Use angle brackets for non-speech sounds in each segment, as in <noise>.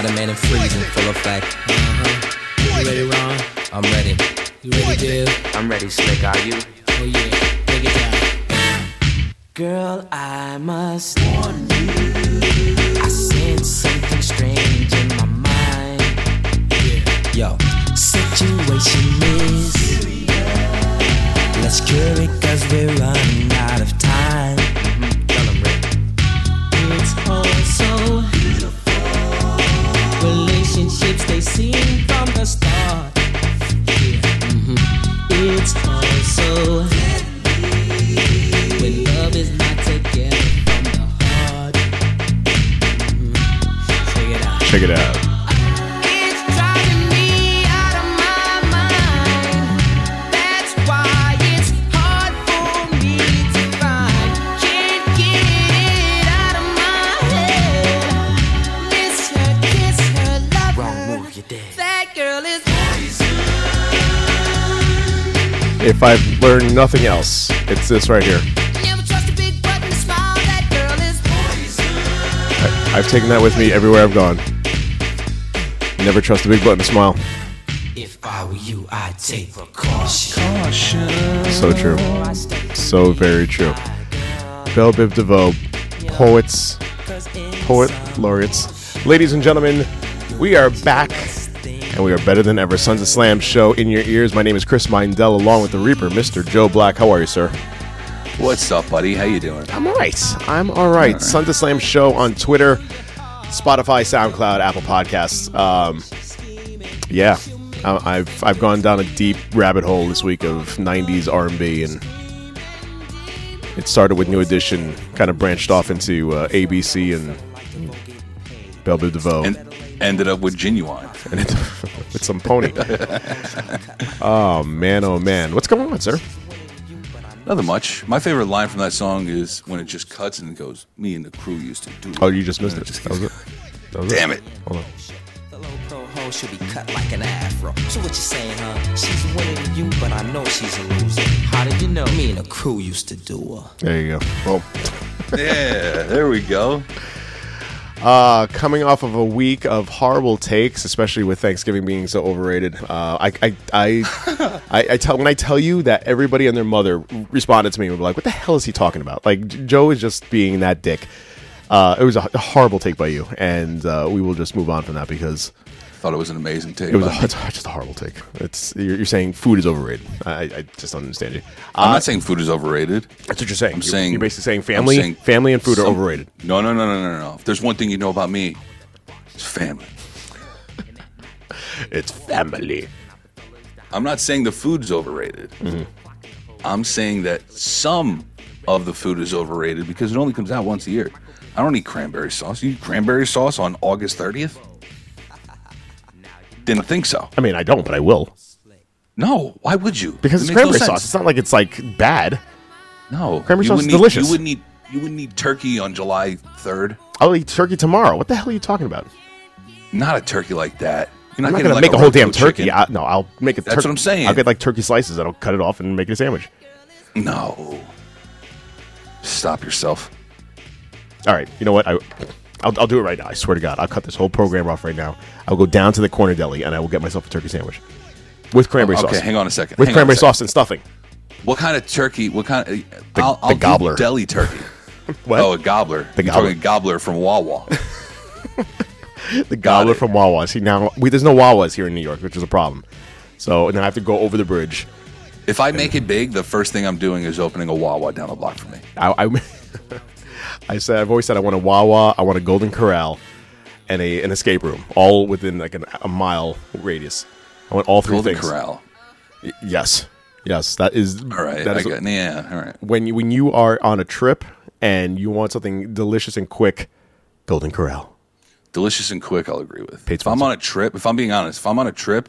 Spider-Man and Freeze in full effect. Uh-huh. You ready, Ron? I'm ready. You ready, Biv? I'm ready, Slick. Are you? Oh yeah, take it down. Girl, I must warn you. I sense something strange in my mind. Yeah. Yo, situation is. Let's cure it cause we're running out of time. Seem from the start. Yeah. mhm. It's when love is not together from the heart. Mhm. Check it out. Check it out. If I've learned nothing else, it's this right here. never trust a big button smile. That girl is I, I've taken that with me everywhere I've gone. Never trust a big button to smile. If I were you, I'd take precaution. So true. So very true. Bell Biv DeVoe, poets, poet laureates. Ladies and gentlemen, we are back and we are better than ever. Sons of Slam show in your ears. My name is Chris Mindell along with the Reaper, Mr. Joe Black. How are you, sir? What's up, buddy? How you doing? I'm all right. I'm all right. Sons of Slam show on Twitter, Spotify, SoundCloud, Apple Podcasts. Um, yeah, I- I've I've gone down a deep rabbit hole this week of '90s R&B, and it started with New Edition, kind of branched off into uh, ABC and Bell Biv DeVoe, And ended up with Ginuwine. <laughs> and it, with some pony. <laughs> oh man, oh man, what's going on, sir? Nothing much. My favorite line from that song is when it just cuts and it goes, "Me and the crew used to do." Oh, you just missed it. That was it. <laughs> That was Damn it! Hold on. The low pro hoe should be cut like an afro. So what you saying, huh? She's winning to you, but I know she's a loser. How did you know? Me and the crew used to do her. There you go. Well. Yeah, there we go. Uh, coming off of a week of horrible takes, especially with Thanksgiving being so overrated. Uh, I, I, I, <laughs> I, I tell when I tell you that everybody and their mother responded to me and were like, "What the hell is he talking about?" Like Joe is just being that dick. Uh, it was a, horrible take by you, and uh, we will just move on from that because Thought it was an amazing take. it was a, <laughs> it's just a horrible take. It's you're, you're saying food is overrated. I, I just don't understand you. I'm Uh, not saying food is overrated. that's what you're saying. I'm You're- saying you're basically saying family, saying family, and food are overrated. No, no, no, no, no, no. If there's one thing you know about me, it's family. <laughs> It's family. I'm not saying the food's overrated. Mm-hmm. I'm saying that some of the food is overrated because it only comes out once a year. I don't eat cranberry sauce. You eat cranberry sauce on August 30th? Didn't think so. I mean, I don't, but I will No, why would you? because It it's makes no cranberry sauce. It's not like it's like bad. No, Cranberry sauce is wouldn't delicious. You wouldn't eat. You wouldn't eat turkey on July 3rd. I'll eat turkey tomorrow. What the hell are you talking about? Not a turkey like that. You're I'm not getting gonna make a, whole damn turkey. I, no, I'll make a. That's tur- what I'm saying. I'll get like turkey slices. I'll cut it off and make it a sandwich. No. Stop yourself. All right. You know what? I, I'll, I'll do it right now. I swear to God. I'll cut this whole program off right now. I'll go down to the corner deli and I will get myself a turkey sandwich with cranberry Okay, sauce. Okay, hang on a second. With Hang cranberry sauce and stuffing. What kind of turkey? What kind of? The- I'll, the I'll do gobbler. deli turkey. <laughs> What? Oh, a gobbler. The gobbler. gobbler from Wawa. <laughs> <laughs> the gobbler from Wawa. See now, we, there's no Wawas here in New York, which is a problem. So now I have to go over the bridge. if I make it big, the first thing I'm doing is opening a Wawa down the block for me. I, I, I said I've always said I want a Wawa, I want a Golden Corral, and a an escape room, all within like an, a mile radius. I want all three Golden things. Corral. Y- Yes, yes, that is All right. That is got, yeah. All right. when you, when you are on a trip and you want something delicious and quick. Golden Corral. Delicious and quick. I'll agree with. Paid if I'm on a trip, if I'm being honest, if I'm on a trip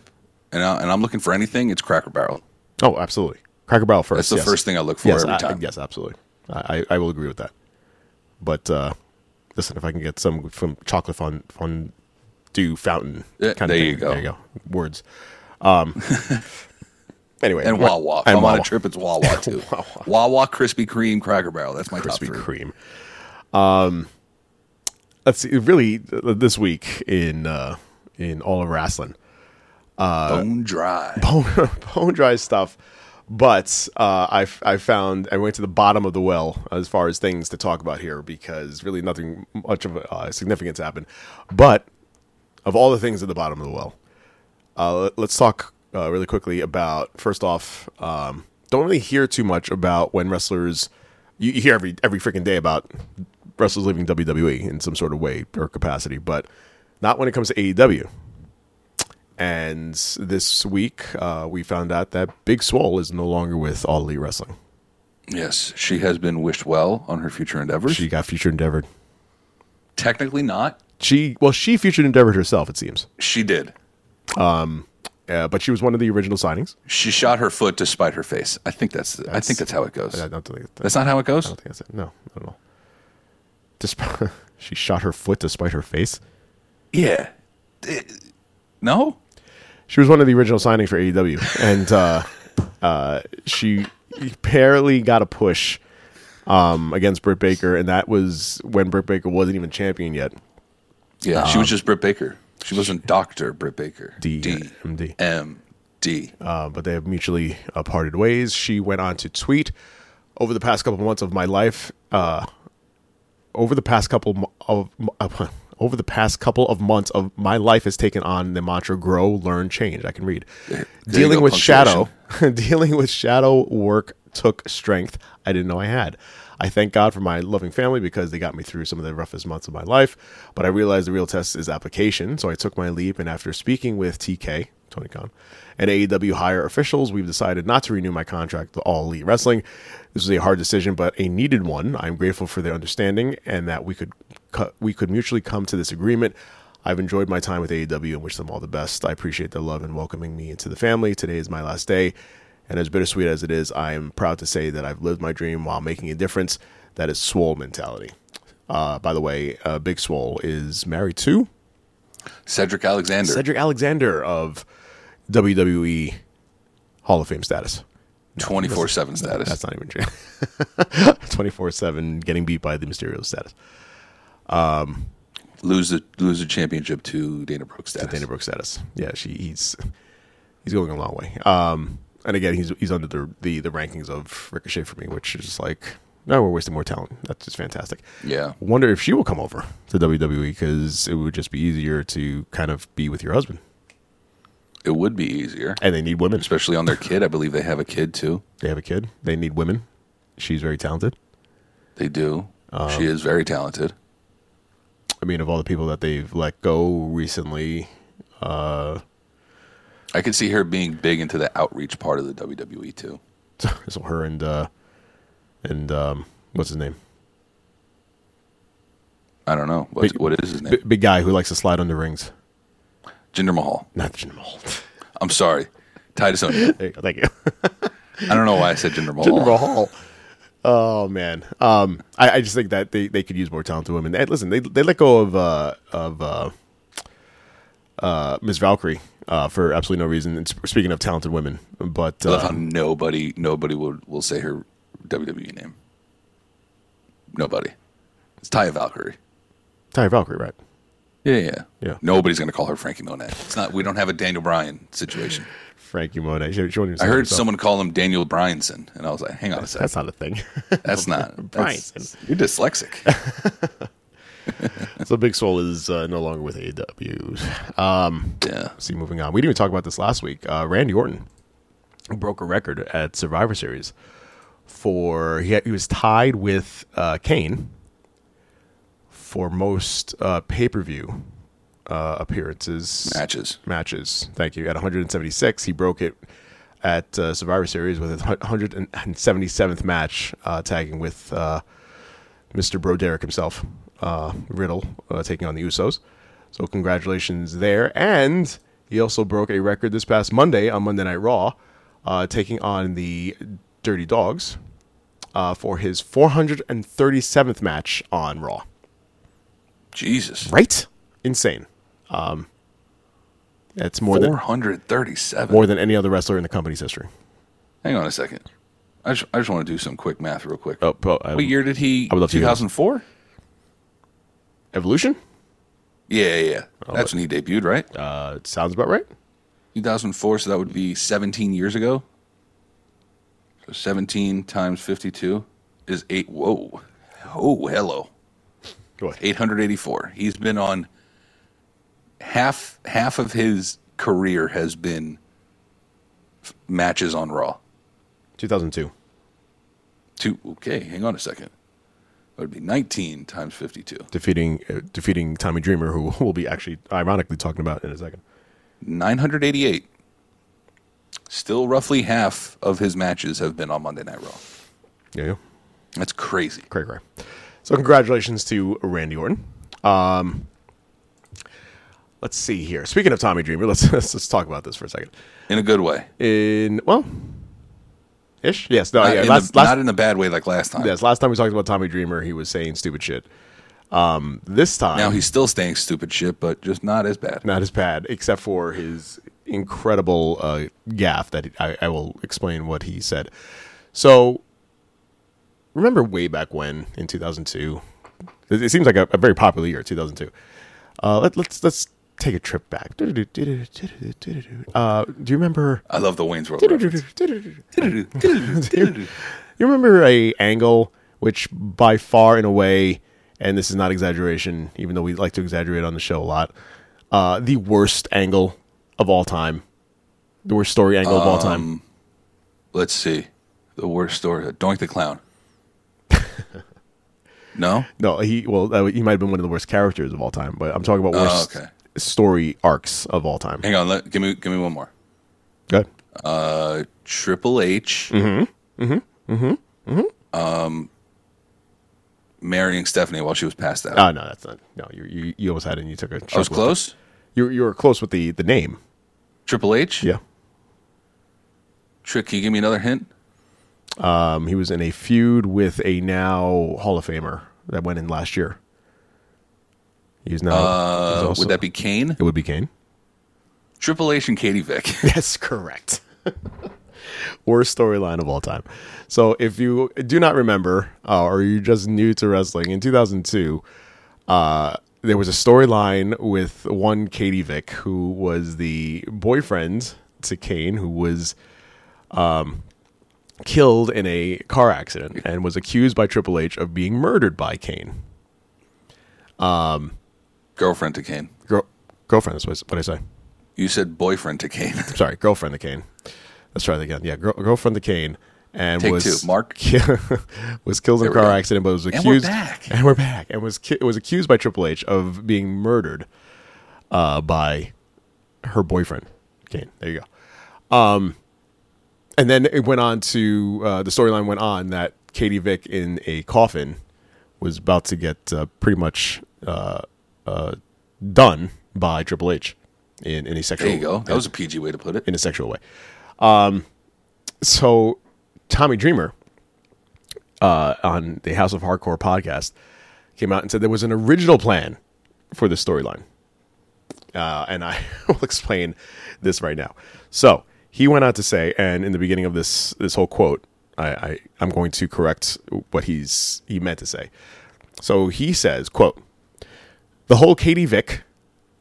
and, I, and I'm looking for anything, it's Cracker Barrel. Oh, absolutely. Cracker Barrel first. That's the yes. first thing I look for yes, every I- time. yes, absolutely. I I will agree with that. But uh, listen, if I can get some from chocolate fond fondue fountain, Yeah, kind there of you thing, go. There you go. Words. Um. <laughs> anyway, And Wawa. And I'm on Wawa. a trip, it's <laughs> Wawa too. <laughs> Wawa. Wawa Krispy Kreme Cracker Barrel. That's my Krispy top three. Kreme. Um, let's see. Really, uh, this week in uh, in all of wrestling, Bone dry. bone, bone dry stuff. But uh, I, I found I went to the bottom of the well as far as things to talk about here because really nothing much of uh, significance happened. But of all the things at the bottom of the well, uh, let- let's talk uh, really quickly about first off. Um, don't really hear too much about when wrestlers. You, you hear every every freaking day about wrestlers leaving WWE in some sort of way or capacity, but not when it comes to AEW. And this week, uh, we found out that Big Swole is no longer with All Elite Wrestling. Yes, she has been wished well on her future endeavors. She got future endeavored. Technically not. She well, she featured endeavored herself. It seems, She did. Um, uh, but she was one of the original signings. She shot her foot to spite her face. I think that's. I think that's how it goes. I don't think That's that's not how it goes. I don't think that's it. No, not at all. Desp- <laughs> she shot her foot to spite her face. Yeah. Eh, No. She was one of the original signings for AEW, and uh, uh, she apparently got a push um, against Britt Baker, and that was when Britt Baker wasn't even champion yet. Yeah, she was just Britt Baker. She wasn't Doctor Britt Baker. D- D MD. M D. uh, but they have mutually uh, parted ways. She went on to tweet over the past couple months of my life. Uh, over the past couple of uh, over the past couple of months of my life has taken on the mantra "grow, learn, change." I can read. you dealing go, with shadow, <laughs> dealing with shadow work took strength I didn't know I had. I thank God for my loving family because they got me through some of the roughest months of my life. But I realized the real test is application, so I took my leap. And after speaking with TK, Tony Khan, and AEW higher officials, we've decided not to renew my contract with All Elite Wrestling. This was a hard decision, but a needed one. I'm grateful for their understanding and that we could co- we could mutually come to this agreement. I've enjoyed my time with AEW and wish them all the best. I appreciate their love and welcoming me into the family. Today is my last day, and as bittersweet as it is, I am proud to say that I've lived my dream while making a difference. That is Swole mentality. Uh, by the way, uh, Big Swole is married to Cedric Alexander. Cedric Alexander of WWE Hall of Fame status. Twenty four seven status. That's not even true. <laughs> Twenty four seven, getting beat by the Mysterio status. lose the lose the championship to Dana Brooke status. Dana Brooke status. Yeah, she he's he's going a long way. Um, and again, he's he's under the the, the rankings of Ricochet for me, which is like no, we're wasting more talent. That's just fantastic. Yeah. Wonder if she will come over to WWE because it would just be easier to kind of be with your husband. It would be easier, And they need women. especially on their <laughs> kid. I believe they have a kid too. They have a kid. They need women. She's very talented. They do. Um, she is very talented. I mean, of all the people that they've let go recently, I could see her being big into the outreach part of the WWE too. <laughs> so her and uh, and um, what's his name? I don't know. What, Big- what is his name? B- big guy who likes to slide on the rings. Jinder Mahal. Not Jinder Mahal. <laughs> I'm sorry. Titus O'Neil. <laughs> Thank you. I don't know why I said Jinder Mahal. Jinder Mahal. Oh man, um, I, I just think that they, they could use more talented women. And listen, they they let go of uh, of uh, uh, Miss Valkyrie uh, for absolutely no reason. And speaking of talented women, but I love how uh, nobody nobody will will say her WWE name. Nobody. It's Taya Valkyrie. Ty Valkyrie, right? Yeah, yeah, Yeah. Nobody's gonna call her Franky Monet. It's not. We don't have a Daniel Bryan situation. <laughs> Franky Monet. She, she I heard herself. someone call him Daniel Bryanson, and I was like, "Hang on a second. That's not a thing. That's <laughs> not Bryanson. You're dyslexic. <laughs> <laughs> so Big Swole is uh, no longer with AEW. Um, yeah. see, moving on. We didn't even talk about this last week. Uh, Randy Orton broke a record at Survivor Series for he, had, he was tied with uh, Kane for most uh, pay per view uh, appearances Matches. matches. Thank you. At 176, he broke it at uh, Survivor Series with his 177th match, uh, tagging with uh, Mr. Broderick himself, uh, Riddle, uh, taking on the Usos. So congratulations there. And he also broke a record this past Monday on Monday Night Raw, uh, taking on the Dirty Dawgs uh, for his 437th match on Raw. Jesus. Right? Insane. Um, that's more than 437. more than any other wrestler in the company's history. Hang on a second. I just, I just want to do some quick math real quick. Oh, oh, what year did he? I would love to 2004? Evolution? Yeah, yeah, yeah. That's when he debuted, right? Uh, it sounds about right. 2004, so that would be 17 years ago. So 17 times 52 is 8. Whoa. Oh, hello. Go ahead. 884. He's been on half half of his career has been f- matches on Raw. 2002. Two. Okay, hang on a second. That would be 19 times 52. Defeating uh, defeating Tommy Dreamer, who <laughs> we'll be actually ironically talking about in a second. 988. Still roughly half of his matches have been on Monday Night Raw. Yeah, yeah. That's crazy. Cray cray. So congratulations to Randy Orton. Um, let's see here. Speaking of Tommy Dreamer, <laughs> let's let's, let's talk about this for a second. In a good way. In well, ish. Yes. No. Not, yeah. in, Last, the, last, not in a bad way like last time. yes. Last time we talked about Tommy Dreamer, he was saying stupid shit. Um, this time, Now he's still saying stupid shit, but just not as bad. not as bad, except for his incredible uh, gaffe that I, I will explain what he said. So, remember way back when in 2002, it, it seems like a, a very popular year, 2002. Uh, let, let's let's take a trip back. Uh, do you remember? I love the Wayne's World reference. you remember a angle which by far in a way and this is not exaggeration even though we like to exaggerate on the show a lot uh, the worst angle of all time the worst story angle of all time Let's see. The worst story. Doink the Clown. no? no he well uh, he might have been one of the worst characters of all time but i'm talking about Oh, worst okay. Story arcs of all time Hang on. Let, give me give me one more. good Uh, Triple H. Mm-hmm. Mm-hmm. Mm-hmm. Um, marrying Stephanie while she was passed out. oh no that's not no you you, you almost had it and you took a I was close. you, you were close with the the name Triple H. yeah Trick. Can you give me another hint? Um, he was in a feud with a now Hall of Famer that went in last year. He's now. he's Uh, also- would that be Kane? It would be Kane. Triple H and Katie Vick. <laughs> Yes, correct. <laughs> Worst storyline of all time. So, if you do not remember, uh, or you're just new to wrestling, in 2002, uh, there was a storyline with one Katie Vick, who was the boyfriend to Kane, who was um, killed in a car accident and was accused by Triple H of being murdered by Kane. Girlfriend to Kane. Girl, girlfriend, that's what I- say. You said boyfriend to Kane. <laughs> sorry, girlfriend to Kane. Let's try that again. Yeah, girl, girlfriend to Kane, and Take was two. Mark? <laughs> was killed in a There we car accident, but was accused. And we're back. And we're back. And was ki- was accused by Triple H of being murdered uh, by her boyfriend, Kane. There you go. Um, and then it went on to uh, the storyline went on that Katie Vick in a coffin was about to get uh, pretty much uh, uh, done by Triple H in, any a sexual. There you go. That was a PG way to put it. in a sexual way. Um, so Tommy Dreamer uh, on the House of Hardcore podcast came out and said there was an original plan for the storyline, uh, and I <laughs> will explain this right now. So he went on to say, and in the beginning of this this whole quote, I, I I'm going to correct what he's he meant to say. So he says, "quote The whole Katie Vick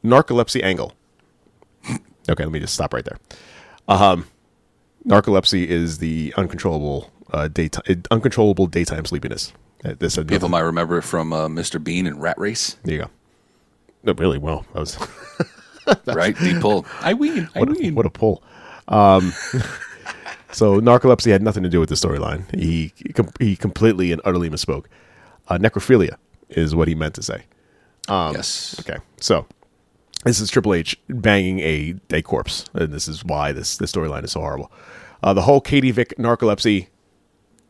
narcolepsy angle." Okay, let me just stop right there. Um, narcolepsy is the uncontrollable uh, daytime uncontrollable daytime sleepiness. Uh, This People nothing- might remember it from uh, Mr. Bean and Rat Race, there you go. No, really well. That was <laughs> right? Deep pull. I win. I what a, what a pull. Um, <laughs> so narcolepsy had nothing to do with the storyline. He he completely and utterly misspoke. Uh, necrophilia is what he meant to say. Yes. Okay, so This is Triple H banging a, a corpse, and this is why this, this storyline is so horrible. Uh, the whole Katie Vick narcolepsy,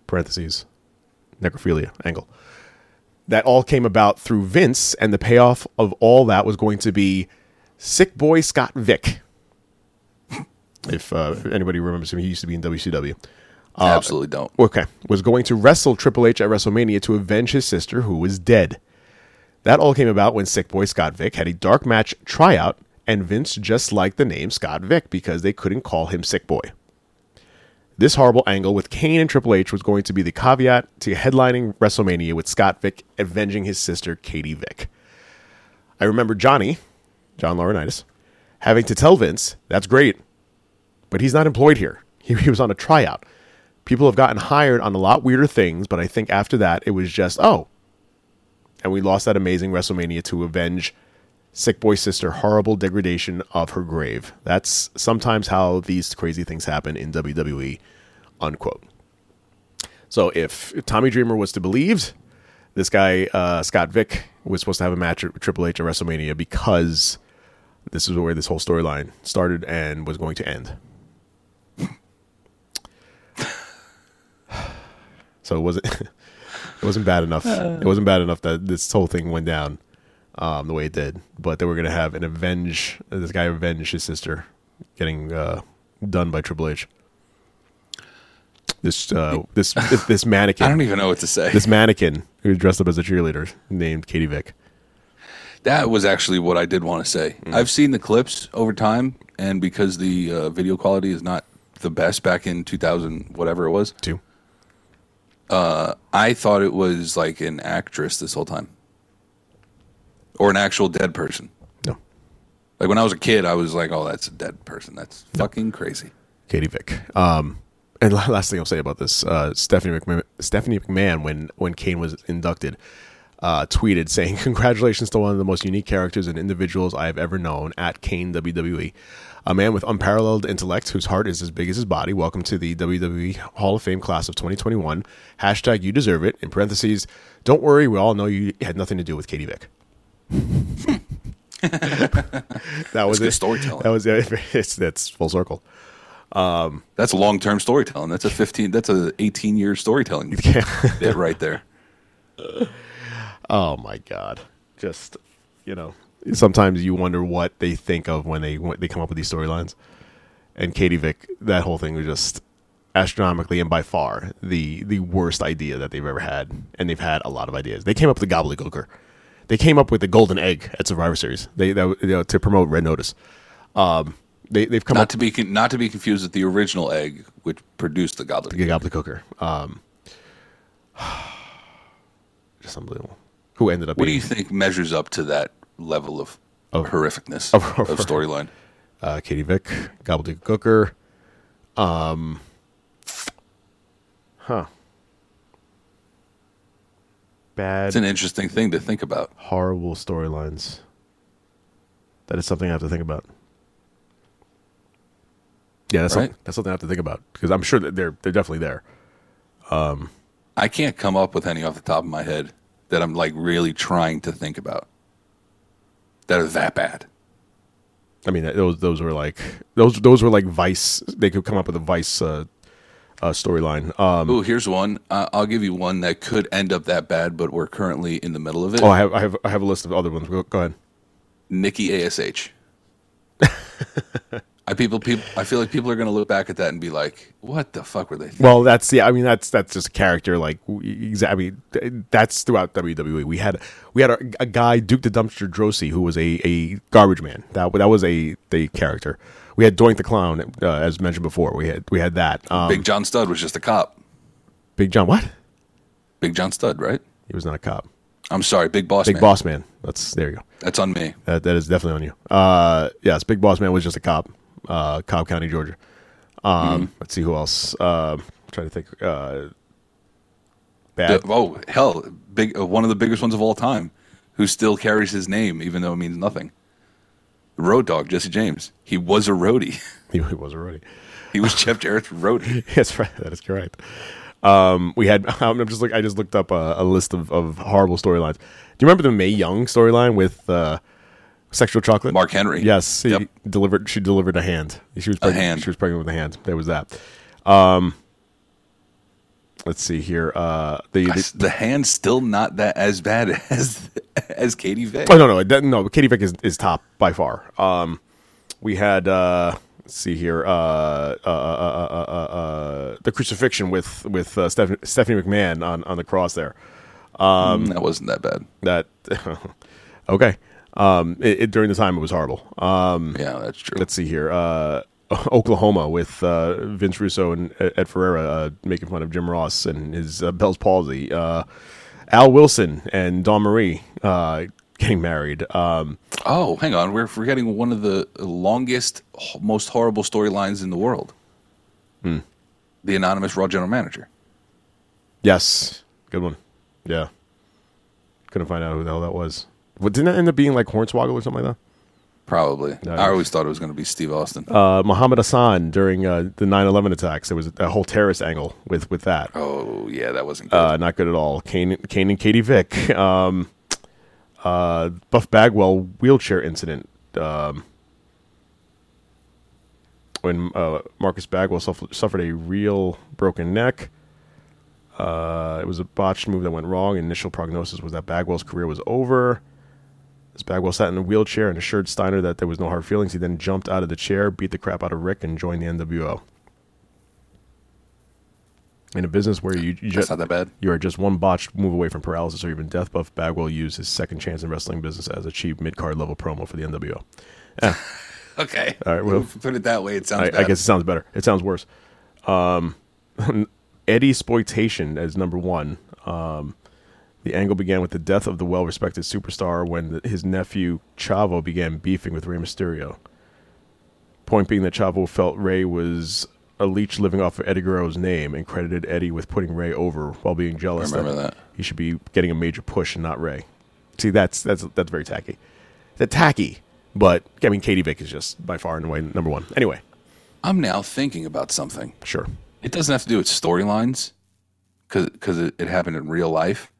parentheses, necrophilia angle, that all came about through Vince, and the payoff of all that was going to be Sick Boy Scott Vick. <laughs> if uh, anybody remembers him, he used to be in WCW. I absolutely don't. Okay, was going to wrestle Triple H at WrestleMania to avenge his sister, who was dead. That all came about when Sick Boy Scott Vick had a dark match tryout, and Vince just liked the name Scott Vick because they couldn't call him Sick Boy. This horrible angle with Kane and Triple H was going to be the caveat to headlining WrestleMania with Scott Vick avenging his sister Katie Vick. I remember Johnny, John Laurinaitis, having to tell Vince, "That's great, but he's not employed here. He, <laughs> he was on a tryout. People have gotten hired on a lot weirder things, but I think after that it was just oh." And we lost that amazing WrestleMania to avenge Sick Boy's sister horrible degradation of her grave. That's sometimes how these crazy things happen in WWE. Unquote. So if Tommy Dreamer was to believe, this guy uh, Scott Vick was supposed to have a match at Triple H at WrestleMania because this is where this whole storyline started and was going to end. <sighs> so it wasn't <laughs> it wasn't bad enough. It wasn't bad enough that this whole thing went down um, the way it did. But they were going to have an avenge this guy avenge his sister getting uh, done by Triple H. This uh, this this, this mannequin. <laughs> I don't even know what to say. This mannequin who dressed up as a cheerleader named Katie Vick. That was actually what I did want to say. Mm. I've seen the clips over time, and because the uh, video quality is not the best back in 2000, whatever it was, Too. I thought it was like an actress this whole time, or an actual dead person. No. Like when I was a kid, I was like, "Oh, that's a dead person. That's fucking crazy." Katie Vick. Um, and <laughs> last thing I'll say about this, uh, Stephanie McMahon, Stephanie McMahon, when when Kane was inducted, uh, tweeted saying, <laughs> "Congratulations to one of the most unique characters and individuals I have ever known at Kane WWE." A man with unparalleled intellect whose heart is as big as his body. Welcome to the WWE Hall of Fame class of 2021. Hashtag you deserve it. In parentheses, don't worry, we all know you had nothing to do with Katie Vick. <laughs> that was good it. storytelling. That was it. <laughs> It's, that's full circle. Um, that's long term storytelling. That's a 15. That's a 18 year storytelling <laughs> bit right there. Oh my god! Just you know, sometimes you wonder what they think of when they when they come up with these storylines. And Katie Vick, that whole thing was just astronomically and by far the the worst idea that they've ever had. And they've had a lot of ideas. They came up with the gobbledygooker. They came up with the golden egg at Survivor Series. They that, you know, to promote Red Notice. Um, they they've come Not up to be con- not to be confused with the original egg, which produced the goblet. the gobbledygooker. Um, <sighs> just unbelievable. Who ended up? What do you think measures up to that level of, Of- horrificness of of, storyline? uh, Katie Vick, Gobbledygooker. Um, huh. Bad, It's an interesting thing to think about. horrible storylines. That is something I have to think about. Yeah, that's Right. something, that's something I have to think about because I'm sure that they're they're definitely there. I can't come up with any off the top of my head that I'm like really trying to think about that are that bad. I mean, those those were like those those were like Vice. They could come up with a Vice uh, uh, storyline. Um, Ooh, here's one. Uh, I'll give you one that could end up that bad, but we're currently in the middle of it. oh, I have I have I have a list of other ones. Go, go ahead. Nikki Ash. <laughs> I people people. I feel like people are going to look back at that and be like, "What the fuck were they?" Thinking? Well, that's the. I mean, that's that's just character. Like, exactly. I mean, that's throughout WWE. We had we had a, a guy Duke the Dumpster Droese who was a, a garbage man. That that was a the character. We had Doink the Clown, uh, as mentioned before. We had we had that. Um, Big John Studd was just a cop. Big John. What? Big John Studd, right? He was not a cop. I'm sorry, Big Boss Big Man. Boss Man. That's there you go. That's on me. That that is definitely on you. Uh, yes, Big Boss Man was just a cop. Uh, Cobb County, Georgia. Um, let's see who else. Um, trying to think. Uh, bad. Oh hell, big uh, one of the biggest ones of all time, who still carries his name even though it means nothing. Road Dog Jesse James. He was a roadie. <laughs> he, was roadie. He was Jeff Jarrett's roadie. <laughs> That's right. That is correct. Um, we had. <laughs> I'm just look. I just looked up a, a list of, of horrible storylines. Do you remember the Mae Young storyline with uh, Sexual chocolate. Mark Henry. Yes, he Yep. delivered. She delivered a hand. She was pregnant. hand. She was pregnant with a hand. There was that. Um, let's see here. Uh, the, the the hand's still not that as bad <laughs> as as Katie Vick. oh no no no Katie Vick is, is top by far. Um, we had uh, let's see here. Uh, uh, uh, uh, uh, uh, uh, the crucifixion with with uh, Stephanie, Stephanie McMahon on on the cross there. Um, that wasn't that bad. That <laughs> okay. Um, it, it, during the time it was horrible. Um, Yeah, that's true. let's see here. Uh, <laughs> Oklahoma with uh, Vince Russo and Ed Ferrara uh, making fun of Jim Ross and his uh, Bell's palsy. Uh, Al Wilson and Dawn Marie uh, getting married. Um, oh, hang on. We're forgetting one of the longest, most horrible storylines in the world. Hmm. The anonymous Raw general manager. yes, good one. Yeah, couldn't find out who the hell that was. What didn't that end up being like Hornswoggle or something like that? Probably. No, I always thought it was going to be Steve Austin. Uh, Muhammad Hassan during uh, the 9/11 attacks. There was a whole terrorist angle with with that. oh, yeah, that wasn't good. Uh, not good at all. Kane, Kane and Katie Vick. Um, uh, Buff Bagwell wheelchair incident. Um, when uh, Marcus Bagwell suffered, suffered a real broken neck. Uh, it was a botched move that went wrong. Initial prognosis was that Bagwell's career was over. As Bagwell sat in a wheelchair and assured Steiner that there was no hard feelings, he then jumped out of the chair, beat the crap out of Rick, and joined the NWO. In a business where you, just not that bad. you are just one botched move away from paralysis or even death. Buff Bagwell used his second chance in wrestling business as a cheap mid card level promo for the NWO. <laughs> Okay. All right, well- put it that way, it sounds I. I guess it sounds better. It sounds worse. Um, <laughs> Eddie exploitation as number one. Um, the angle began with the death of the well-respected superstar when the, his nephew Chavo began beefing with Rey Mysterio. Point being that Chavo felt Rey was a leech living off of Eddie Guerrero's name and credited Eddie with putting Rey over while being jealous I remember that. he should be getting a major push and not Rey. See, that's that's that's very tacky. That's tacky, but I mean, Katie Vick is just by far and away number one. Anyway, I'm now thinking about something. sure. It doesn't have to do with storylines because it, it happened in real life.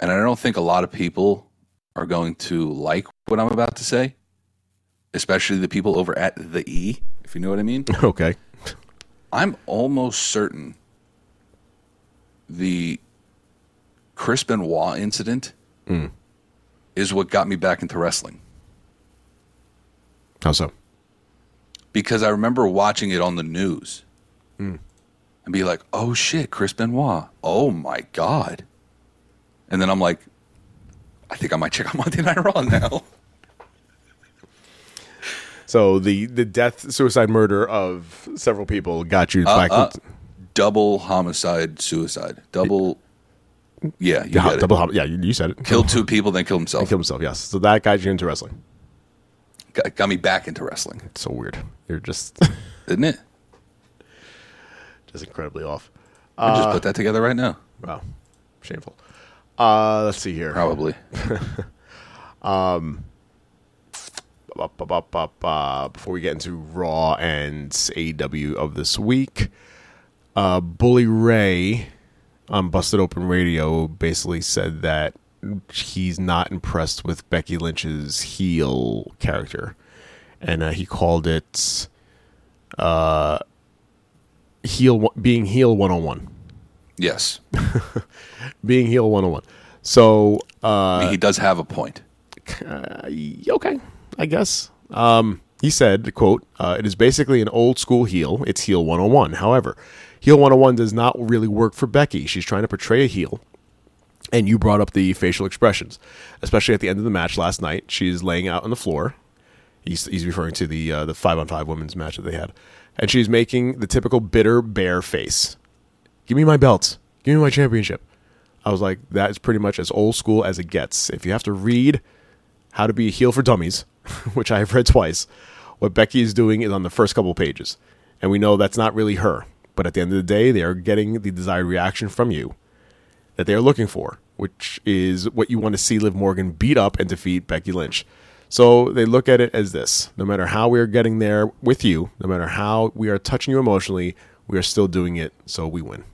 And I don't think a lot of people are going to like what I'm about to say, especially the people over at the E, if you know what I mean. <laughs> Okay. I'm almost certain the Chris Benoit incident hmm. is what got me back into wrestling How so? because I remember watching it on the news hmm. and be like, "Oh shit, Chris Benoit! Oh my god!" And then I'm like, "I think I might check out Monday Night Raw now." So the the death, suicide, murder of several people got you back. uh, Double homicide, suicide, double. Yeah, you yeah, double. hom- Yeah, you, you said it. Killed two people, then killed himself. Killed himself. Yes. So that got you into wrestling. got, got me back into wrestling, It's so weird. You're just <laughs> didn't it? just incredibly off. I just put that together right now. Wow, shameful. Uh, let's see here. Probably. Ba, ba, ba, ba, ba. Before we get into Raw and AEW of this week, uh, Bully Ray on Busted Open Radio basically said that he's not impressed with Becky Lynch's heel character, and uh, he called it uh, heel being heel one on one, Yes, <laughs> being heel one on one. So uh, he does have a point. okay, I guess. Um, he said, quote, uh, it is basically an old school heel. It's heel 101. However, heel 101 does not really work for Becky. She's trying to portray a heel. And you brought up the facial expressions, especially at the end of the match last night. She's laying out on the floor. He's, he's referring to the uh, the five on five women's match that they had, and she's making the typical bitter bear face. Give me my belts. Give me my championship. I was like, that is pretty much as old school as it gets. If you have to read how to be a heel for dummies, <laughs> which I have read twice, what Becky is doing is on the first couple pages. And we know that's not really her. But at the end of the day, they are getting the desired reaction from you that they are looking for, which is what you want to see Liv Morgan beat up and defeat Becky Lynch. So they look at it as this no matter how we are getting there with you, no matter how we are touching you emotionally, we are still doing it, so we win.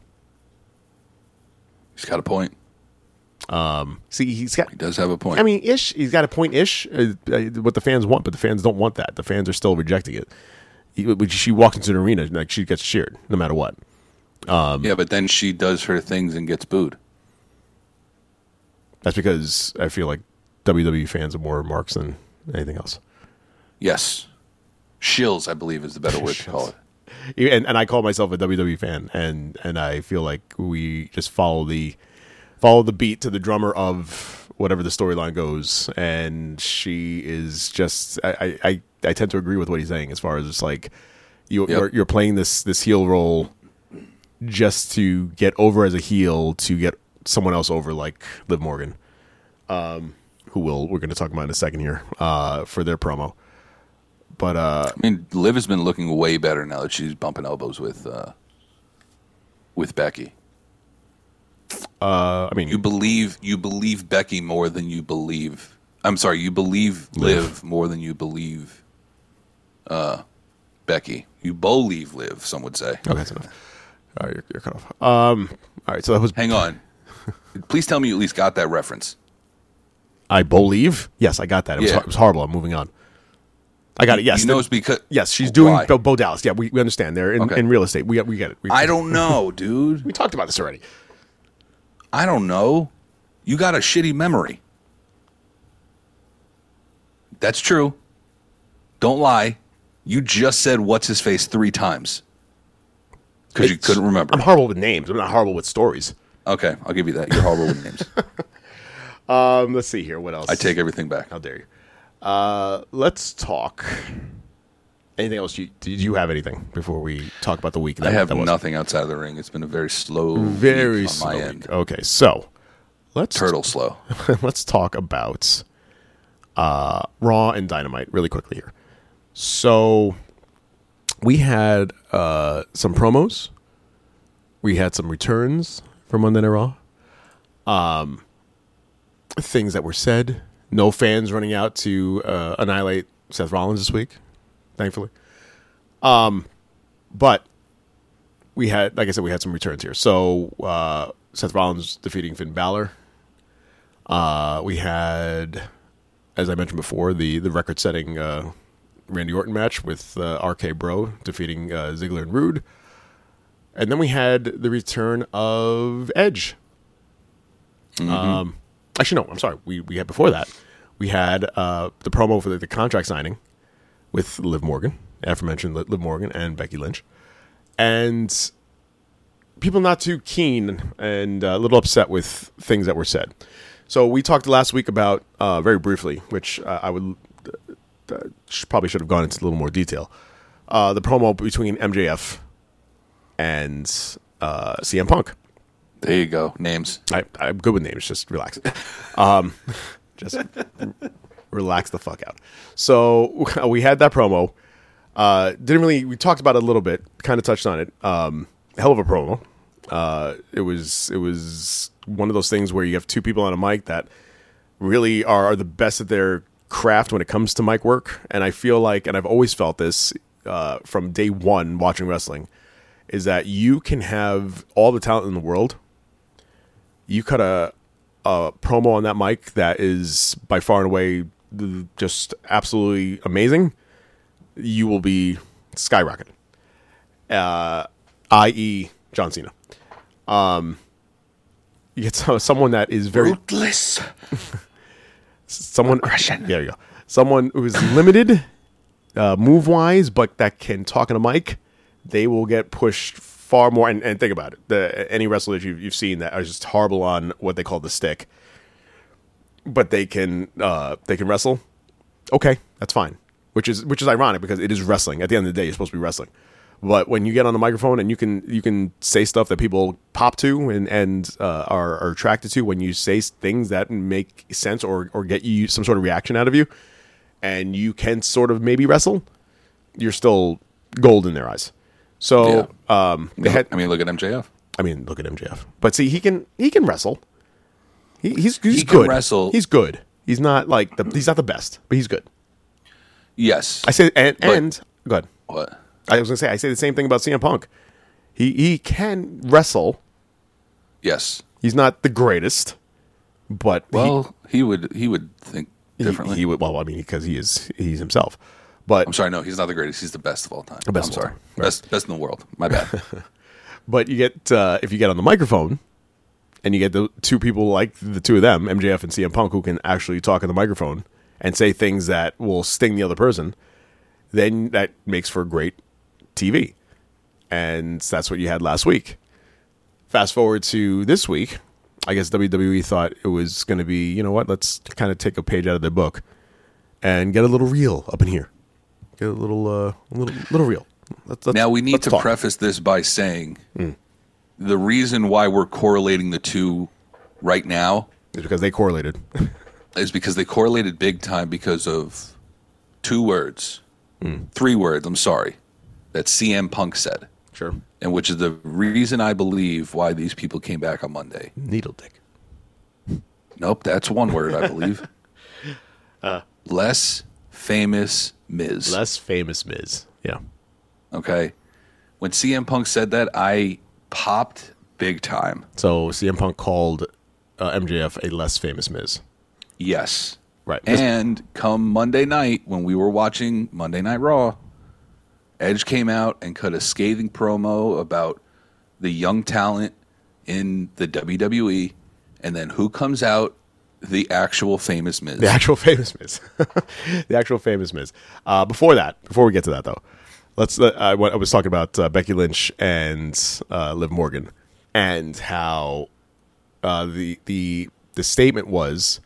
He's got a point. Um, see, he's got He does have a point. I mean, ish. He's got a point ish. Uh, uh, what the fans want, but the fans don't want that. The fans are still rejecting it. He, when she walks into an arena, like she gets cheered no matter what. yeah, but then she does her things and gets booed. That's because I feel like WWE fans are more marks than anything else. Yes. Shills, I believe, is the better word to call it. And, and I call myself a WWE fan, and and I feel like we just follow the follow the beat to the drummer of whatever the storyline goes. And she is just I, I, I, tend to agree with what he's saying as far as it's like you, Yep. you're you're playing this this heel role just to get over as a heel to get someone else over like Liv Morgan, um, who will we're going to talk about in a second here uh, for their promo. But uh, I mean, Liv has been looking way better now that she's bumping elbows with uh, with Becky. uh, I mean, You believe you believe Becky more than you believe. I'm sorry, you believe Liv, more than you believe uh, Becky. You believe Liv, some would say. Okay, that's enough. All right, you're, you're cut off. Um, all right, so that was. Hang on. Please tell me you at least got that reference. I believe. Yes, I got that. It was, it was horrible. I'm moving on. I got it. Yes, you know the- it's because yes, she's doing Why? Bo, Bo Dallas. Yeah, we, we understand. They're in, Okay. in real estate. We got we get it. We, I don't know, <laughs> dude. we talked about this already. I don't know. You got a shitty memory. That's true. Don't lie. You just said what's his face three times because you couldn't remember. I'm horrible with names. I'm not horrible with stories. okay, I'll give you that. You're horrible with <laughs> names. Um, let's see here. What else? I take everything back. How dare you? Uh, let's talk. Anything else? You, did you have anything before we talk about the week? I have that nothing outside of the ring. It's been a very slow, Very week on slow. my week. end. Okay, so let's Turtle slow. <laughs> let's talk about uh, Raw and Dynamite really quickly here. So we had uh, some promos. We had some returns from Monday Night Raw. Um, things that were said. No fans running out to uh, annihilate Seth Rollins this week, thankfully. Um, but we had, like I said, we had some returns here. So uh, Seth Rollins defeating Finn Balor. Uh, we had, as I mentioned before, the the record setting uh, Randy Orton match with uh, RK Bro defeating uh, Ziggler and Roode. And then we had the return of Edge. Um, actually, no, I'm sorry. We we had before that. We had uh, the promo for the, the contract signing with Liv Morgan, aforementioned Liv Morgan and Becky Lynch, and people not too keen and uh, a little upset with things that were said. So we talked last week about uh, very briefly, which uh, I would uh, probably should have gone into a little more detail. Uh, the promo between MJF and CM Punk. There you go. Names. I, I'm good with names. Just relax. <laughs> Um, just relax the fuck out. So <laughs> we had that promo. Uh, didn't really. We talked about it a little bit. Kind of touched on it. Um, hell of a promo. Uh, it was. It was one of those things where you have two people on a mic that really are the best at their craft when it comes to mic work. And I feel like, and I've always felt this uh, from day one watching wrestling, is that you can have all the talent in the world. You cut a a promo on that mic that is by far and away just absolutely amazing. You will be skyrocketed. Uh, i.e., John Cena. Um, you get <laughs> someone that is very Ruthless. <laughs> someone There you go. Someone who is limited uh, move wise, but that can talk in a mic. They will get pushed far more. And, and think about it: the any wrestler that you've, you've seen that are just horrible on what they call the stick, but they can uh, they can wrestle. Okay, that's fine. Which is which is ironic because it is wrestling. At the end of the day, you're supposed to be wrestling. But when you get on the microphone and you can you can say stuff that people pop to and and uh, are, are attracted to, when you say things that make sense or or get you some sort of reaction out of you, and you can sort of maybe wrestle, you're still gold in their eyes. So um, they had, I mean, look at MJF. I mean, look at MJF. But see, he can he can wrestle. He, he's he's He can good. wrestle. He's good. He's not like the he's not the best, but he's good. Yes. I say and But- and go ahead. what? I was gonna say I say the same thing about CM Punk. He he can wrestle. Yes. He's not the greatest, but he- Well, he, would he would think he, differently. he would. Well, I mean, because he is he's himself. But I'm sorry, no, he's not the greatest. He's the best of all time. The best I'm sorry, time, right. best best in the world. My bad. <laughs> But you get uh, if you get on the microphone, and you get the two people like the two of them, MJF and CM Punk, who can actually talk in the microphone and say things that will sting the other person, then that makes for great TV, and that's what you had last week. Fast forward to this week, I guess WWE thought it was going to be, you know what? Let's kind of take a page out of their book and get a little real up in here, get a little, uh, a little, little real. Let's, let's, now we need to talk. preface this by saying mm. the reason why we're correlating the two right now is because they correlated. <laughs> is because they correlated big time because of two words, mm. three words. I'm sorry, that CM Punk said, sure. and which is the reason I believe why these people came back on Monday. Needle dick. Nope, that's one word I believe. <laughs> Uh. Less famous Miz. Less famous Miz. Yeah. Okay. When CM Punk said that, I popped big time. So CM Punk called uh, MJF a less famous Miz. Yes. Right. And come Monday night, when we were watching Monday Night Raw, Edge came out and cut a scathing promo about the young talent in the WWE. And then who comes out? The actual famous Miz. the actual famous Miz. <laughs> the actual famous Miz. Uh, before that, before we get to that though, let's. Uh, I, I was talking about uh, Becky Lynch and uh, Liv Morgan, and how uh, the the the statement was,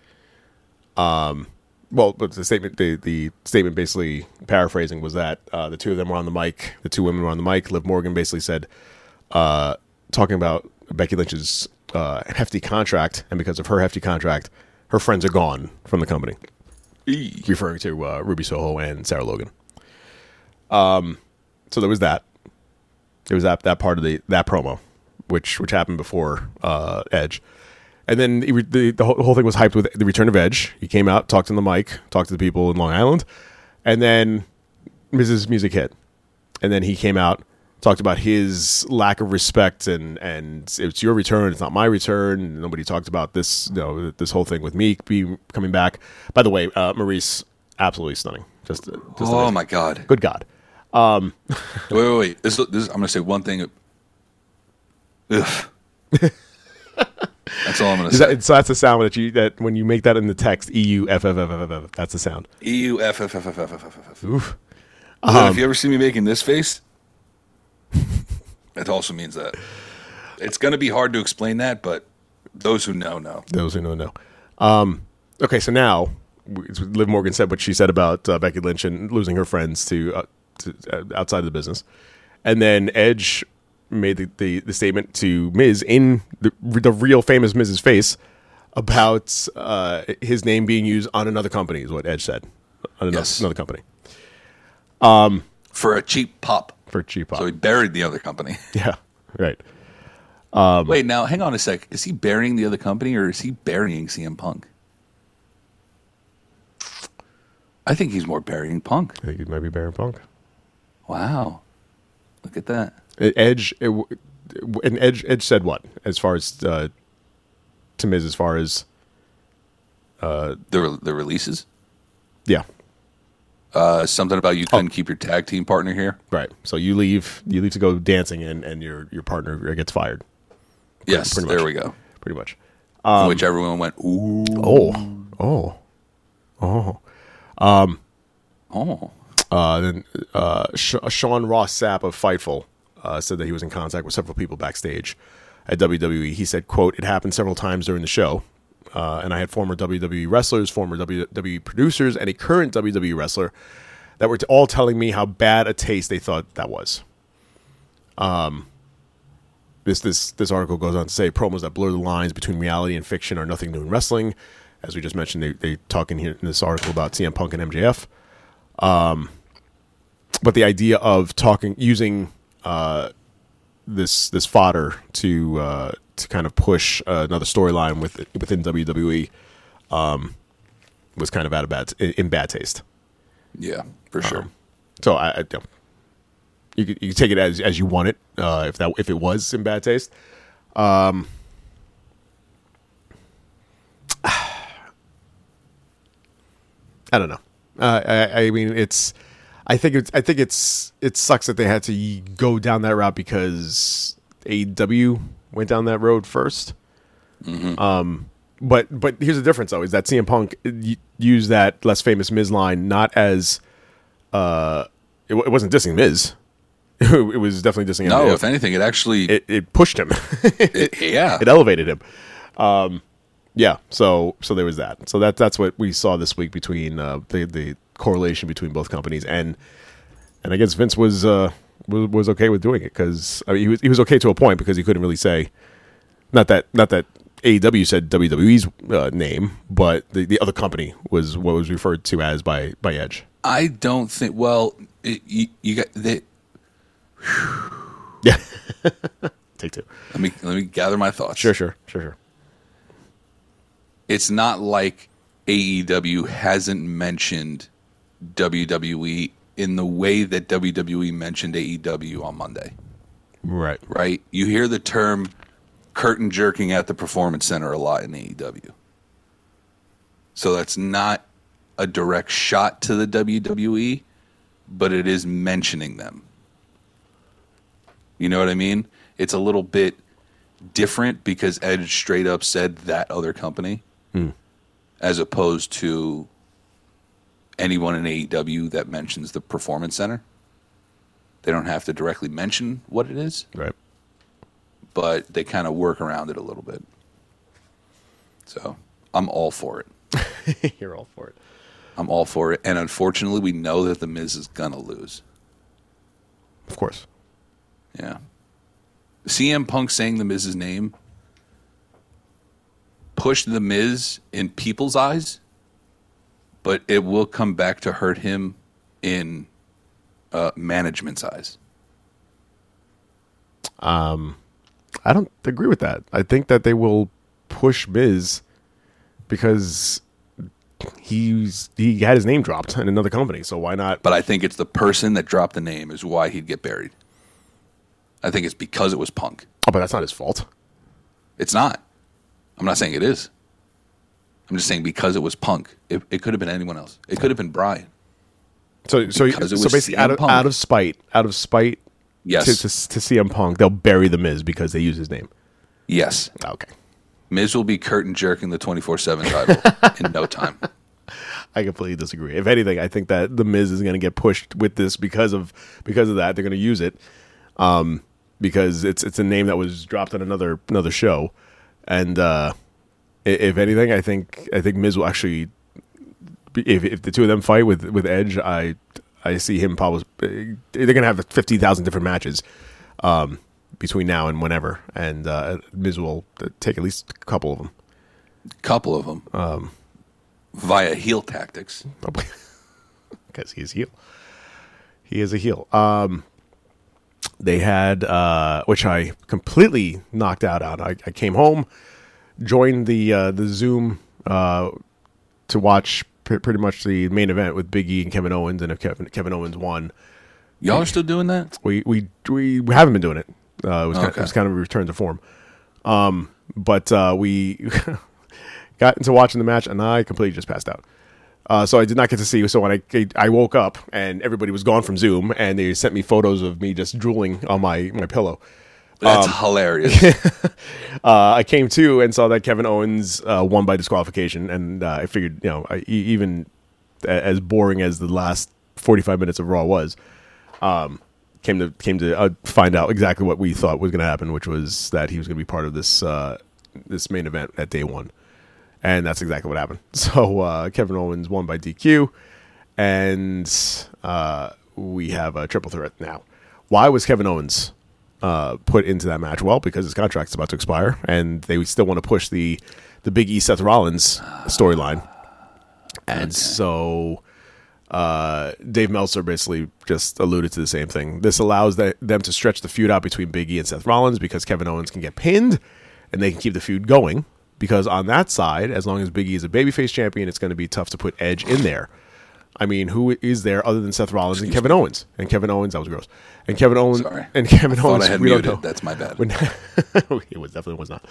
um, well, the statement the the statement basically paraphrasing was that uh, the two of them were on the mic, the two women were on the mic. Liv Morgan basically said, talking about Becky Lynch's uh, hefty contract, and because of her hefty contract, her friends are gone from the company. Referring to uh, Ruby Soho and Sarah Logan. Um, so there was that. It was that that part of the that promo, which which happened before uh, Edge, and then the the whole, the whole thing was hyped with the return of Edge. He came out, talked on the mic, talked to the people in Long Island, and then Miz's Music hit, and then he came out, talked about his lack of respect and and it's your return, it's not my return. Nobody talked about this, you know, this whole thing with me be coming back. By the way, uh, Maryse, absolutely stunning. Just, uh, just Oh amazing. my God. good God. Wait, wait, wait. This, this, I'm going to say one thing. Ugh. That's all I'm going to Is say. that, so that's the sound that you that when you make that in the text, E U F F F F F. That's the sound. E U F F F F F F F F. Oof. Then if you ever see me making this face, it also means that. It's going to be hard to explain that, but those who know know. Those who know know. Um, okay, so now Liv Morgan said what she said about uh, Becky Lynch and losing her friends to, uh, to uh, outside of the business, and then Edge made the, the, the statement to Miz in the, the real famous Miz's face about uh, his name being used on another company is what Edge said on another, Yes. another company For a cheap pop. For cheap. So he buried the other company. <laughs> yeah, right. Wait, now hang on a sec. Is he burying the other company or is he burying CM Punk? I think he's more burying Punk. I think he might be burying Punk. Wow. Look at that. Edge it, and Edge Edge said what as far as uh, to Miz as far as The, re- the releases? yeah Uh, something about you couldn't keep your tag team partner here? right so you leave you leave to go dancing and and your your partner gets fired Yes, pretty there much. we go. pretty much Which everyone went, ooh. oh oh oh Oh. uh, then uh, Sh- Sean Ross Sapp of Fightful uh, said that he was in contact with several people backstage at WWE. He said, "quote It happened several times during the show, uh, and I had former WWE wrestlers, former WWE producers, and a current WWE wrestler that were all telling me how bad a taste they thought that was." Um, this this this article goes on to say promos that blur the lines between reality and fiction are nothing new in wrestling. As we just mentioned, they they talk in here in this article about CM Punk and MJF but the idea of talking using uh, this this fodder to uh, to kind of push uh, another storyline with within WWE um, was kind of out of bad in bad taste. Yeah, for sure. So I, I you, could, you could take it as as you want it. Uh, if that if it was in bad taste, um, <sighs> I don't know. Uh, I, I mean, it's. I think it's. I think it's. It sucks that they had to go down that route because AEW went down that road 1st Um, but but here's the difference though: is that CM Punk used that less famous Miz line not as. Uh, it, it wasn't dissing Miz. <laughs> it was definitely dissing. No, MJF. if anything, it actually, it, it pushed him. it- <laughs> yeah, it elevated him. Um, yeah, so so there was that. So that that's what we saw this week between uh, the the correlation between both companies, and and I guess Vince was uh, was, was okay with doing it because I mean, he was he was okay to a point because he couldn't really say not that not that AEW said WWE's uh, name, but the, the other company was what was referred to as by by Edge. I don't think. Well, it, you, you got they, <sighs> Yeah, <laughs> take two. let me let me gather my thoughts. Sure, sure, sure, sure. It's not like AEW hasn't mentioned WWE in the way that WWE mentioned AEW on Monday. Right. right? You hear the term curtain jerking at the performance center a lot in AEW. So that's not a direct shot to the WWE, but it is mentioning them. You know what I mean? It's a little bit different because Edge straight up said that other company hmm. as opposed to anyone in AEW that mentions the performance center. They don't have to directly mention what it is Right. but they kind of work around it a little bit. So I'm all for it. <laughs> You're all for it. I'm all for it. And unfortunately, we know that The Miz is going to lose. Of course. Yeah. CM Punk saying The Miz's name pushed The Miz in people's eyes, but it will come back to hurt him in uh, management's eyes. I don't agree with that. I think that they will push Miz because he's he had his name dropped in another company. So why not? But I think it's the person that dropped the name is why he'd get buried. I think it's because it was Punk. Oh, but that's not his fault. It's not. I'm not saying it is. I'm just saying because it was Punk. It, it could have been anyone else. It could have been Brian. So so so basically CM out of Punk. out of spite, out of spite Yes. to, to to CM Punk, they'll bury the Miz because they use his name. Yes. Okay. Miz will be curtain jerking the 24 7 title <laughs> in no time. <laughs> I completely disagree. If anything, I think that the Miz is going to get pushed with this because of because of that. They're going to use it um, because it's it's a name that was dropped on another another show, and uh, if anything, I think I think Miz will actually. be- If, if the two of them fight with with Edge, I I see him probably they're going to have fifty thousand different matches um, between now and whenever, and uh, Miz will take at least a couple of them. Couple of them. Um, via heel tactics. because <laughs> he's heel. He is a heel. Um, they had, uh, which I completely knocked out on. I, I came home, joined the uh, the Zoom uh, to watch pr- pretty much the main event with Big E and Kevin Owens, and if Kevin Kevin Owens won, Y'all are still doing that? we we we, haven't been doing it. Uh, it was kind of, it was kind of a return to form. Um, but uh, we <laughs> got into watching the match, and I completely just passed out. Uh, so I did not get to see. So when I I woke up and everybody was gone from Zoom, and they sent me photos of me just drooling on my my pillow. That's Um, hilarious. <laughs> Uh, I came to and saw that Kevin Owens uh, won by disqualification, and uh, I figured, you know, I, even as boring as the last forty five minutes of Raw was, um, came to came to uh, find out exactly what we thought was going to happen, which was that he was going to be part of this uh, this main event at day one, and that's exactly what happened. <laughs> So uh, Kevin Owens won by DQ, and uh, we have a triple threat now. Why was Kevin Owens uh, put into that match? Well, because his contract's about to expire, and they still want to push the the Big E Seth Rollins storyline, and so uh, Dave Meltzer basically just alluded to the same thing. This allows the, them to stretch the feud out between Big E and Seth Rollins because Kevin Owens can get pinned, and they can keep the feud going. Because on that side, as long as Big E is a babyface champion, it's going to be tough to put Edge in there. I mean, who is there other than Seth Rollins and Kevin Owens? And Kevin Owens, that was gross. And Kevin Owens Sorry. and Kevin Thought Owens, I had we don't muted. know. That's my bad. When- <laughs> it was definitely was not.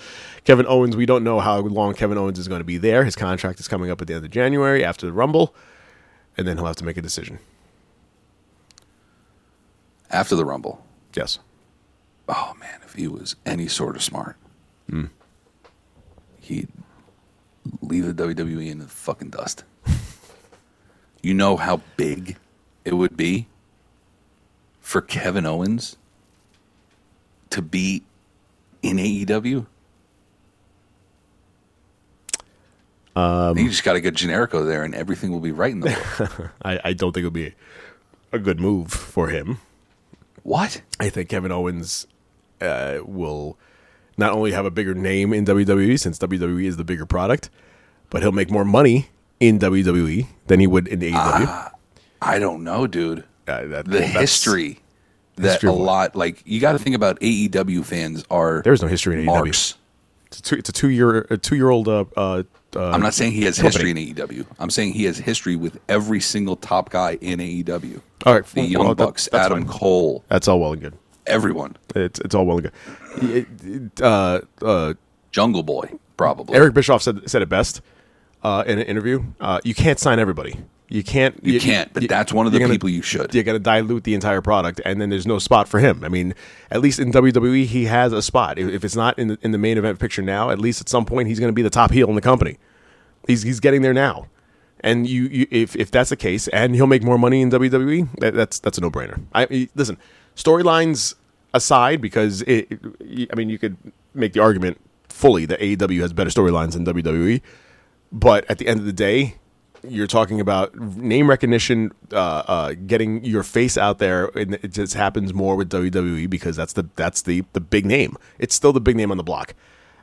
Kevin Owens, we don't know how long Kevin Owens is going to be there. His contract is coming up at the end of January after the Rumble. and then he'll have to make a decision. After the Rumble, Yes. oh man, if he was any sort of smart, hmm. he'd leave the WWE in the fucking dust. You know how big it would be for Kevin Owens to be in AEW? Um, you just got to get Generico there, and everything will be right in the world. <laughs> I, I don't think it'll be a good move for him. what? I think Kevin Owens uh, will not only have a bigger name in WWE since WWE is the bigger product, but he'll make more money in WWE than he would in AEW. I don't know, dude. Uh, that- the history that history a lot like you got to think about AEW fans are There's no history in AEW. marks. It's a two, it's a two year a two year old. Uh, uh, uh, I'm not saying he has company. history in AEW. I'm saying he has history with every single top guy in AEW. All right, the well, Young that- Bucks, that's Adam fine. Cole, That's all well and good. everyone, It's it's all well and good. It- it- uh, uh, Jungle Boy, probably. Eric Bischoff said said it best uh, in an interview. Uh, you can't sign everybody. You can't. You can't, but that's one of the gonna- people you should. You got to dilute the entire product, and then there's no spot for him. I mean, at least in WWE, he has a spot. If, if it's not in the, in the main event picture now, at least at some point he's going to be the top heel in the company. He's he's getting there now, and you, you if if that's the case, and he'll make more money in WWE, that, that's that's a no brainer. I listen, storylines aside, because it- I mean, you could make the argument fully that AEW has better storylines than WWE, but at the end of the day, you're talking about name recognition, uh, uh, getting your face out there, and it just happens more with WWE because that's the that's the the big name. It's still the big name on the block.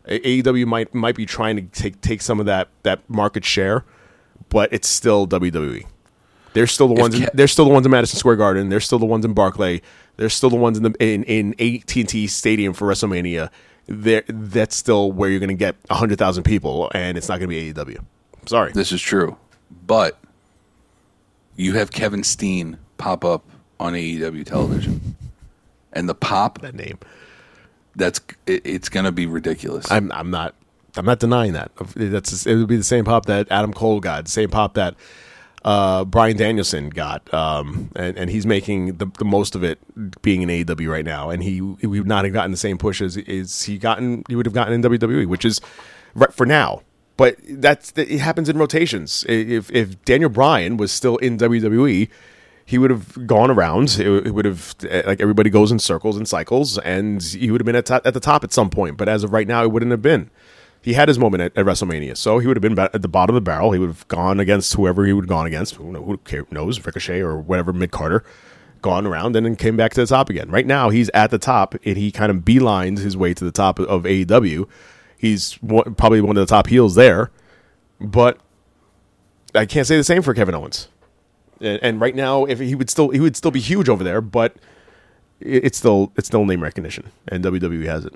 AEW might might be trying to take take some of that that market share, but it's still WWE. They're still the ones. In, they're still the ones in Madison Square Garden. They're still the ones in Barclay. They're still the ones in the in in AT&T Stadium for WrestleMania. There, that's still where you're going to get hundred thousand people, and it's not going to be AEW. Sorry. This is true, but you have Kevin Steen pop up on AEW television, and the pop that name. that's it, it's going to be ridiculous. I'm I'm not I'm not denying that. That's it would be the same pop that Adam Cole got, same pop that uh, Bryan Danielson got, um, and and he's making the, the most of it being in AEW right now. And he he would not have gotten the same push as, as he gotten he would have gotten in WWE, which is right for now. But that's that it happens in rotations. If if Daniel Bryan was still in WWE, he would have gone around. It, would have like everybody goes in circles and cycles, and he would have been at, at the top at some point. But as of right now, it wouldn't have been. He had his moment at, at WrestleMania, so he would have been at the bottom of the barrel. He would have gone against whoever he would have gone against. Who, knows, Ricochet or whatever, midcarder, gone around and then came back to the top again. Right now, he's at the top, and he kind of beelines his way to the top of AEW. He's one, probably one of the top heels there, but I can't say the same for Kevin Owens. And, and right now, if he would still he would still be huge over there, but it, it's still it's still name recognition, and WWE has it.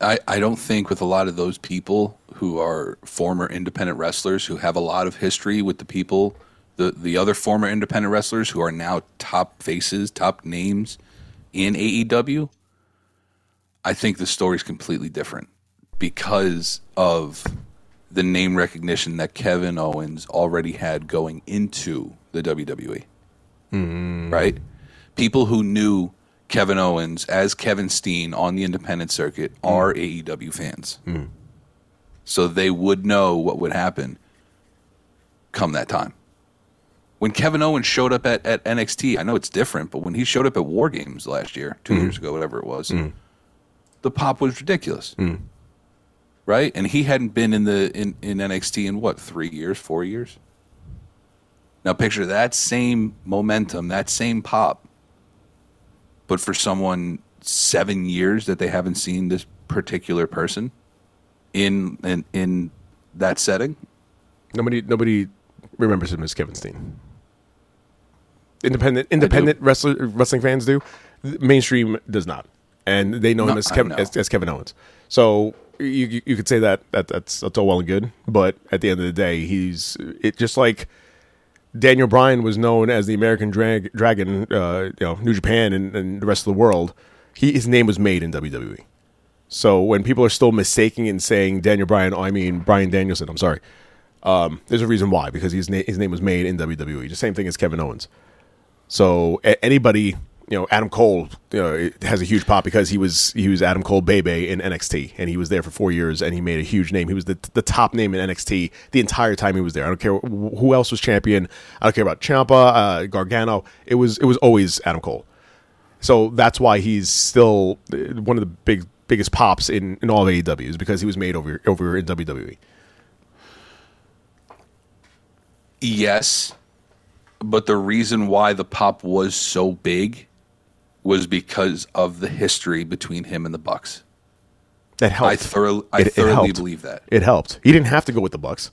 I, I don't think with a lot of those people who are former independent wrestlers who have a lot of history with the people, the, the other former independent wrestlers who are now top faces, top names in AEW, I think the story is completely different because of the name recognition that Kevin Owens already had going into the WWE. Mm. Right? People who knew Kevin Owens as Kevin Steen on the independent circuit hmm. are AEW fans. Hmm. So they would know what would happen come that time. When Kevin Owens showed up at, at NXT, I know it's different, but when he showed up at War Games last year, 2 hmm. years ago, whatever it was, the pop was ridiculous. Right? And he hadn't been in the in, in NXT in what, three years, four years? Now picture that same momentum, that same pop, but for someone seven years that they haven't seen this particular person in in, in that setting. Nobody nobody remembers him as Kevin Steen. Independent independent wrestler, wrestling fans do. Mainstream does not, and they know him as Kevin as, as Kevin Owens. So you you, you could say that, that that's that's all well and good, but at the end of the day, he's it just like Daniel Bryan was known as the American drag, Dragon, uh, you know, New Japan and, and the rest of the world. He his name was made in WWE. So when people are still mistaking and saying Daniel Bryan, oh, I mean Bryan Danielson, I'm sorry. Um, there's a reason why because his, na- his name was made in WWE. The same thing as Kevin Owens. So a- anybody, you know, Adam Cole, you know, has a huge pop because he was he was Adam Cole Bay Bay in NXT, and he was there for four years, and he made a huge name. He was the the top name in NXT the entire time he was there. I don't care who else was champion. I don't care about Ciampa, uh, Gargano. It was it was always Adam Cole. So that's why he's still uh, one of the big biggest pops in, in all of AEW is because he was made over over in. WWE. Yes, but the reason why the pop was so big was because of the history between him and the Bucks. That helped. I thoroughly, I It- it thoroughly helped. believe that. It helped. He didn't have to go with the Bucks.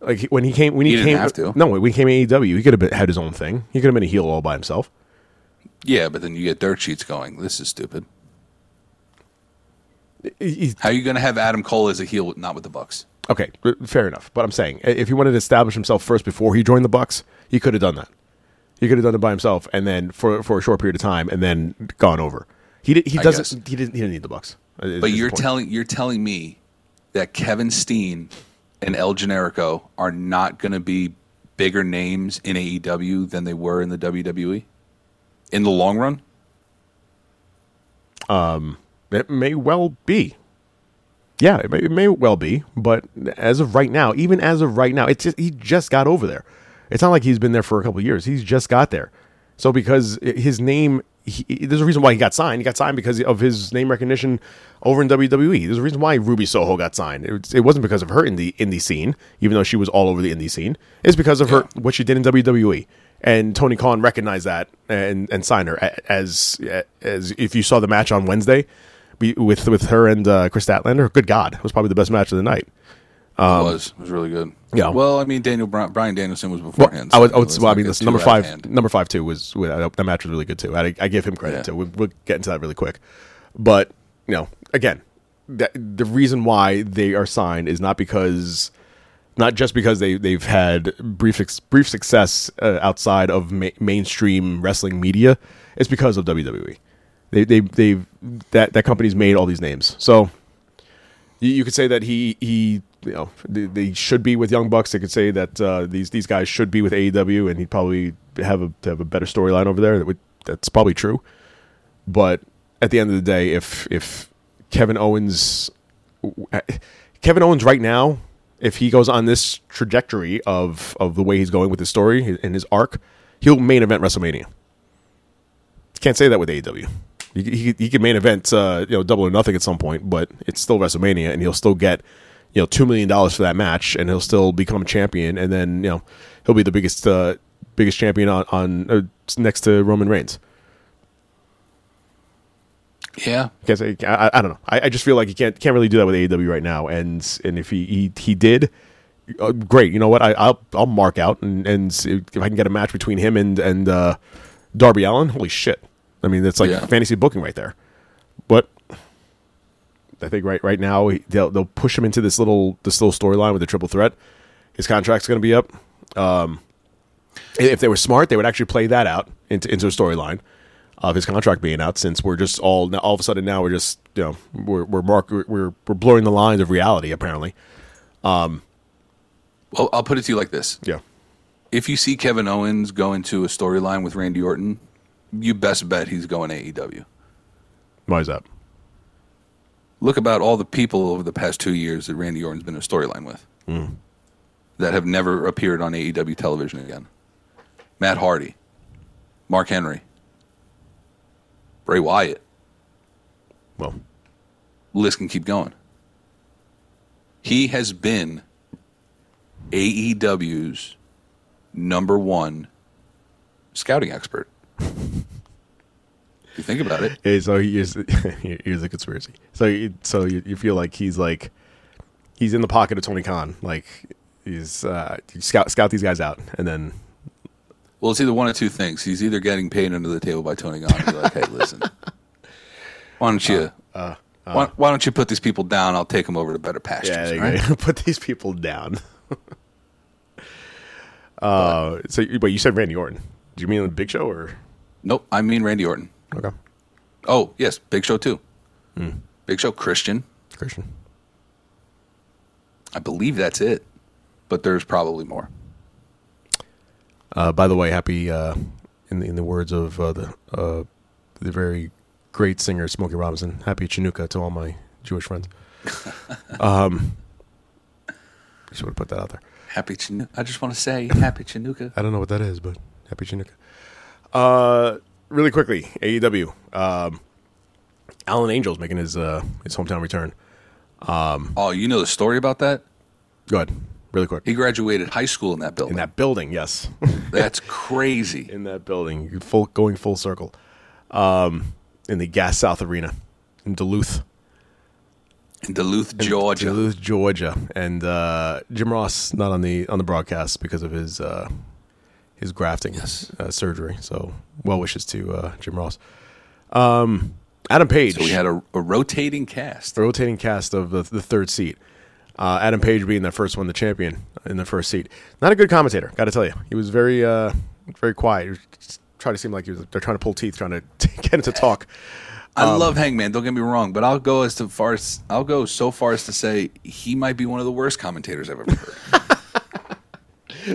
Like when he came, when he, He didn't came, have to. no, when he came to AEW, he could have been, had his own thing. He could have been a heel all by himself. Yeah, but then you get dirt sheets going. This is stupid. He- he- How are you going to have Adam Cole as a heel, with- not with the Bucks? okay, fair enough. But I'm saying, if he wanted to establish himself first before he joined the Bucks, he could have done that. He could have done it by himself, and then for for a short period of time, and then gone over. He did, he I doesn't. guess. He didn't. He didn't need the Bucks. But you're telling you're telling me that Kevin Steen and El Generico are not going to be bigger names in AEW than they were in the WWE in the long run. Um, it may well be. Yeah, it may, it may well be, but as of right now, even as of right now, it's just, he just got over there. It's not like he's been there for a couple of years. He's just got there. So because his name, he, there's a reason why he got signed. He got signed because of his name recognition over in WWE. There's a reason why Ruby Soho got signed. It, it wasn't because of her in the indie scene, even though she was all over the indie scene. It's because of her what she did in WWE. And Tony Khan recognized that and and signed her as as if you saw the match on Wednesday with with her and uh, Kris Statlander. Good God, it was probably the best match of the night. it was it was really good. Yeah. Well, I mean, Daniel Bryan, Brian Danielson was Well, beforehand. I I so would, let's well, I mean, listen, number five, hand. number five too was uh, that match was really good too. I, I give him credit Yeah. too. We, we'll get into that really quick, but you know, again, that, the reason why they are signed is not because, not just because they they've had brief ex- brief success uh, outside of ma- mainstream wrestling media. It's because of WWE. They they they've that that company's made all these names. So you, you could say that he he you know they, they should be with Young Bucks. They could say that uh, these these guys should be with AEW, and he'd probably have a have a better storyline over there. That would that's probably true. But at the end of the day, if if Kevin Owens Kevin Owens right now, if he goes on this trajectory of of the way he's going with his story and his arc, he'll main event WrestleMania. Can't say that with AEW. He, he, he could main event, uh, you know, double or nothing at some point, but it's still WrestleMania, and he'll still get, you know, two million dollars for that match, and he'll still become a champion, and then you know, he'll be the biggest, uh, biggest champion on, on uh, next to Roman Reigns. Yeah, Can't say, I, I don't know. I, I just feel like he can't can't really do that with AEW right now, and and if he he, he did, uh, great. You know what? I, I'll I'll mark out, and and if I can get a match between him and and uh, Darby Allin, holy shit! I mean, that's like Yeah. fantasy booking right there. But I think right right now he- they'll they'll push him into this little this little storyline with the triple threat. His contract's going to be up. Um, if they were smart, they would actually play that out into into a storyline of his contract being out. Since we're just all now, all of a sudden now we're just you know we're we're mark, we're we're blurring the lines of reality apparently. well, I'll put it to you like this: Yeah. if you see Kevin Owens go into a storyline with Randy Orton, you best bet he's going AEW. Why is that? Look about all the people over the past two years that Randy Orton's been a storyline with hmm. that have never appeared on AEW television again. Matt Hardy, Mark Henry, Bray Wyatt. Well, List can keep going. He has been AEW's number one scouting expert. <laughs> if you think about it, so <laughs> here's here's a conspiracy. So you, so you, you feel like he's like he's in the pocket of Tony Khan, like he's uh, you scout scout these guys out, and then Well, it's either one of two things. He's either getting paid under the table by Tony Khan. He's like, hey, listen, why don't you, Uh, why, why don't you put these people down? I'll take them over to better pastures. yeah, right? <laughs> put these people down. <laughs> uh, so but you said Randy Orton. Do you mean the Big Show or Nope, I mean Randy Orton. Okay Oh, yes, Big Show too. Hmm. Big Show Christian. Christian? I believe that's it. but there's probably more. Uh, by the way, happy uh, in the in the words of uh, the uh, the very great singer Smokey Robinson. Happy Chinooka to all my Jewish friends. <laughs> um, just want to put that out there. Happy Chinooka. I just want to say happy Chinooka. I don't know what that is, but happy Chinooka. Uh, really quickly, AEW. Um, Alan Angels making his uh, his hometown return. Oh, you know the story about that? Go ahead, really quick. He graduated high school in that building. In that building, yes, <laughs> That's crazy. in that building, full going full circle. Um, in the Gas South Arena in Duluth. In Duluth, Georgia. Duluth, Georgia, and uh, Jim Ross not on the on the broadcast because of his uh, his grafting Yes. uh, surgery. So, well wishes to uh, Jim Ross. Um, Adam Page, So we had a, a rotating cast. the rotating cast of the, the third seat. Uh, Adam Page being the first one, the champion in the first seat. Not a good commentator, got to tell you. He was very uh, very quiet. He was trying to seem like he was. They're trying to pull teeth, trying to <laughs> get him to talk. I Um, love Hangman. Don't get me wrong, but I'll go as to far as I'll go so far as to say he might be one of the worst commentators I've ever heard.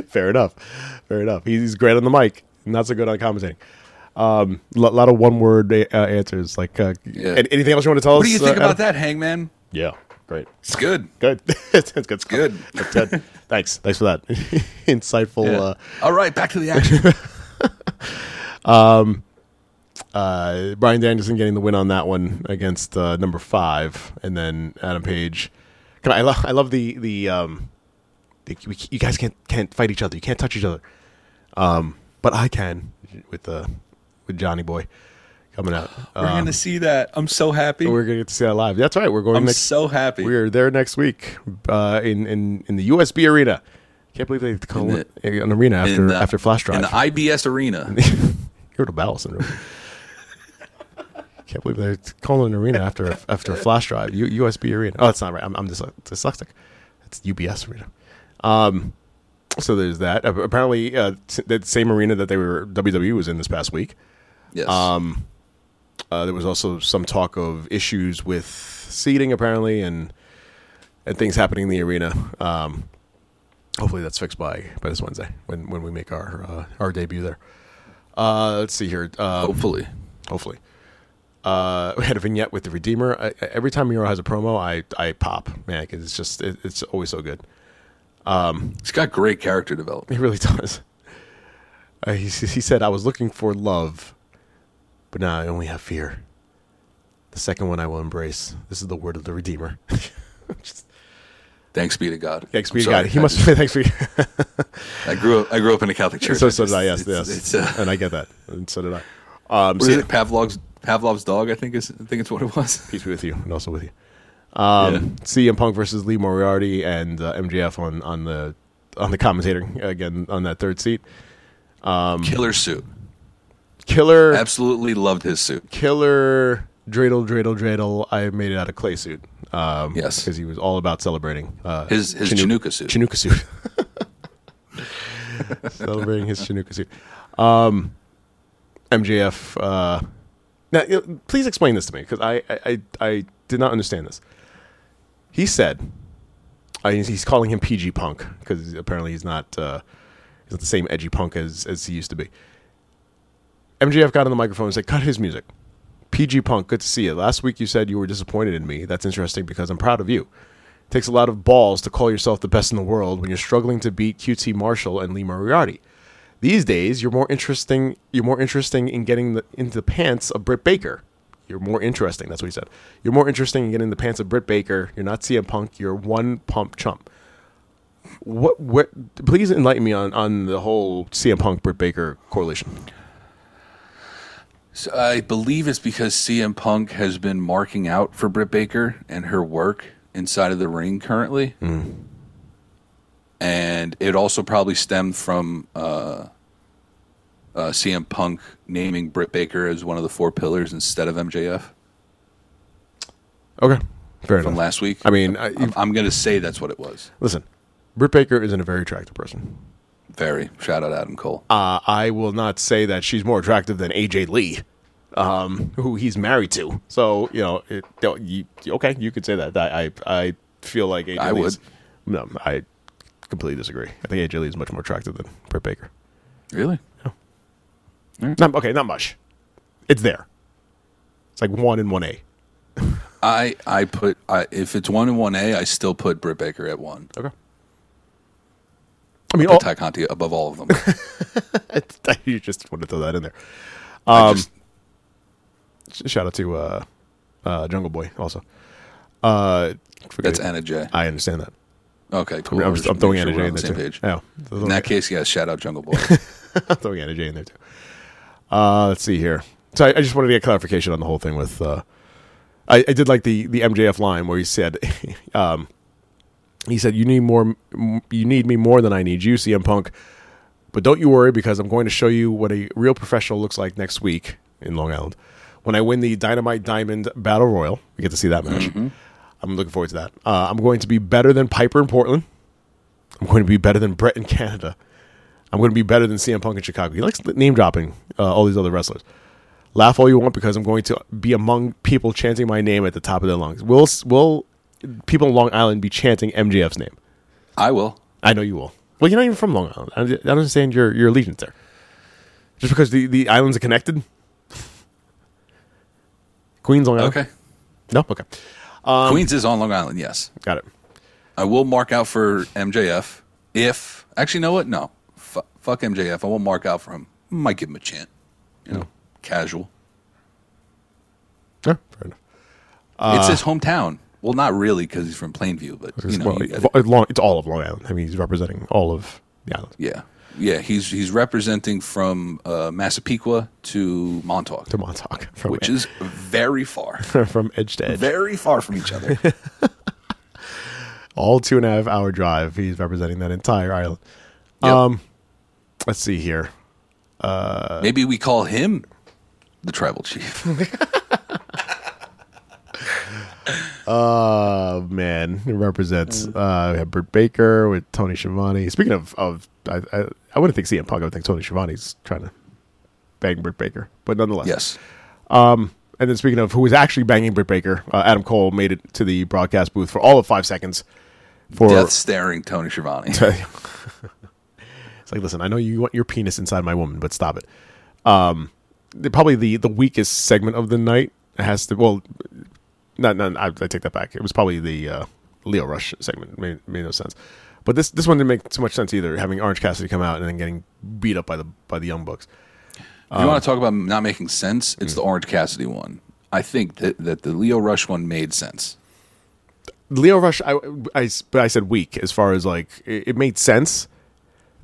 <laughs> Fair enough. Fair enough. He's great on the mic, not so good on commentating. Um, a lot of one word uh, answers. Like, uh, Yeah. anything else you want to tell what us? What do you think uh, about Adam? that, Hangman? Yeah, great. It's good. Good. <laughs> It's good. It's good. Good. Thanks. Thanks for that <laughs> insightful. Yeah. Uh, All right, back to the action. <laughs> uh, Bryan Danielson getting the win on that one against uh, number five, and then Adam Page. Can I, I, love, I love the the um, the, we, you guys can't can't fight each other. You can't touch each other. Um, but I can with uh, with Johnny Boy coming out. We're Um, gonna see that. I'm so happy. we're gonna get to see that live. That's right. We're going I'm next. so happy. We're there next week uh, in in in the USB arena. Can't believe they call In it an arena after the- after Flash Drive. in the IBS arena. You're the Battle syndrome. Can't believe they're calling an arena after after a flash drive. U- USB arena. Oh, that's not right. I'm, I'm dys- dyslexic. It's UBS arena. Um, so there's that. Apparently, uh, that same arena that they were WWE was in this past week. Yes. Um, uh, there was also some talk of issues with seating, apparently, and and things happening in the arena. Um, hopefully, that's fixed by by this Wednesday when when we make our uh, our debut there. Uh, let's see here. Um, Hopefully. hopefully. Uh, we had a vignette with the Redeemer. I, every time Miro has a promo, I, I pop, man, 'cause it's just it, it's always so good. He's got great character development. He really <laughs> does. Uh, he he said, "I was looking for love, but now I only have fear. The second one I will embrace. This is the word of the Redeemer." <laughs> Just, Thanks be to God. thanks I'm be to sorry. God. He I must. <laughs> just- Thanks be. I grew up. I grew up in a Catholic church. so so did I. Yes, it's- yes, It's, uh, and I get that, and so did I. Um, is it? Pavlov's Pavlov's dog. I think is. I think it's what it was. peace be with you, and also with you. Um, CM Punk versus Lee Moriarty and uh, MJF on on the on the commentating again on that third seat. Um, Killer suit. Killer, Absolutely loved his suit. killer, dreidel, dreidel, dreidel. I made it out of clay suit. Um, Yes. because he was all about celebrating uh, His his Chinook- Chinooka suit. Chinooka suit. <laughs> Celebrating his Chinooka suit. Um, MJF. Uh, now, please explain this to me because I, I, I, I did not understand this. He said, uh, he's, he's calling him PG Punk because apparently he's not, uh, he's not the same edgy punk as, as he used to be. MJF got on the microphone and said, "Cut his music." PG Punk, good to see you. Last week you said you were disappointed in me. That's interesting because I'm proud of you. It takes a lot of balls to call yourself the best in the world when you're struggling to beat QT Marshall and Lee Moriarty. These days, you're more interesting. You're more interesting in getting the, into the pants of Britt Baker. You're more interesting. That's what he said. You're more interesting in getting the pants of Britt Baker. You're not CM Punk. You're one pump chump. What? What? Please enlighten me on on the whole CM Punk Britt Baker correlation. So I believe it's because CM Punk has been marking out for Britt Baker and her work inside of the ring currently. And it also probably stemmed from uh, uh, CM Punk naming Britt Baker as one of the four pillars instead of MJF Okay, fair from enough. last week. I mean, I, I'm, I'm going to say that's what it was. listen, Britt Baker isn't a very attractive person. Very. Shout out Adam Cole. Uh, I will not say that she's more attractive than AJ Lee, um, who he's married to. So you know, it, you, okay, you could say that. I I, I feel like AJ I Lee would. is- no, I completely disagree. I think AJ Lee is much more attractive than Britt Baker. Really? Not, okay, not much. It's there. It's like one and one A. I I put I, if it's one and one A, I still put Britt Baker at one. Okay. I mean, all, Tay Conti above all of them. <laughs> you just want to throw that in there. I just, Shout out to uh, uh, Jungle Boy also. Uh, that's. Anna Jay. I understand that. Okay, cool. I'm, just, I'm throwing making Anna sure J in there the too. page. Yeah, In that case, yes, shout out Jungle Boy. <laughs> I'm throwing Anna Jay in there too. Uh, let's see here. So I, I just wanted to get clarification on the whole thing with. Uh, I, I did like the the MJF line where he said, <laughs> um, he said, "You need more. You need me more than I need you, CM Punk." But don't you worry because I'm going to show you what a real professional looks like next week in Long Island when I win the Dynamite Diamond Battle Royal. We get to see that match. I'm looking forward to that. Uh, I'm going to be better than Piper in Portland. I'm going to be better than Bret in Canada. I'm going to be better than CM Punk in Chicago. He likes name dropping uh, all these other wrestlers. Laugh all you want because I'm going to be among people chanting my name at the top of their lungs. Will will people in Long Island be chanting MJF's name? I will. I know you will. Well, you're not even from Long Island. I don't understand your your allegiance there. Just because the, the islands are connected. Queens, Long Island. Okay. No. Okay. Um, Queens is on Long Island. Yes, Got it. I will mark out for MJF. If actually, you know what? No, fuck MJF. I won't mark out for him. Might give him a chant. You know, casual. Yeah, fair enough. it's his hometown. Well, not really because he's from Plainview, but you know, well, you long, it's all of Long Island. I mean, he's representing all of the island. yeah, yeah. He's he's representing from uh, Massapequa to Montauk, To Montauk, <laughs> which is very far, <laughs> from edge to edge, very far from each other. <laughs> all two and a half hour drive. He's representing that entire island. Yep. Um, let's see here. Maybe we call him the tribal chief. <laughs> Oh man, it represents. Uh, we have Britt Baker with Tony Schiavone. Speaking of, of I, I, I wouldn't think CM Punk. I would think Tony Schiavone's trying to bang Britt Baker, but nonetheless, yes. And then speaking of who was actually banging Britt Baker, uh, Adam Cole made it to the broadcast booth for all of five seconds. For Death staring Tony Schiavone. <laughs> it's like, listen, I know you want your penis inside my woman, but stop it. Um, probably the the weakest segment of the night has to. Well, not, not I, I take that back. It was probably the uh, Lio Rush segment. Made, made no sense. But this this one didn't make too much sense either. Having Orange Cassidy come out and then getting beat up by the by the Young Bucks. If you want to talk about not making sense, it's the Orange Cassidy one. I think that, that the Lio Rush one made sense. Lio Rush, I, I, but I said weak as far as like it, it made sense.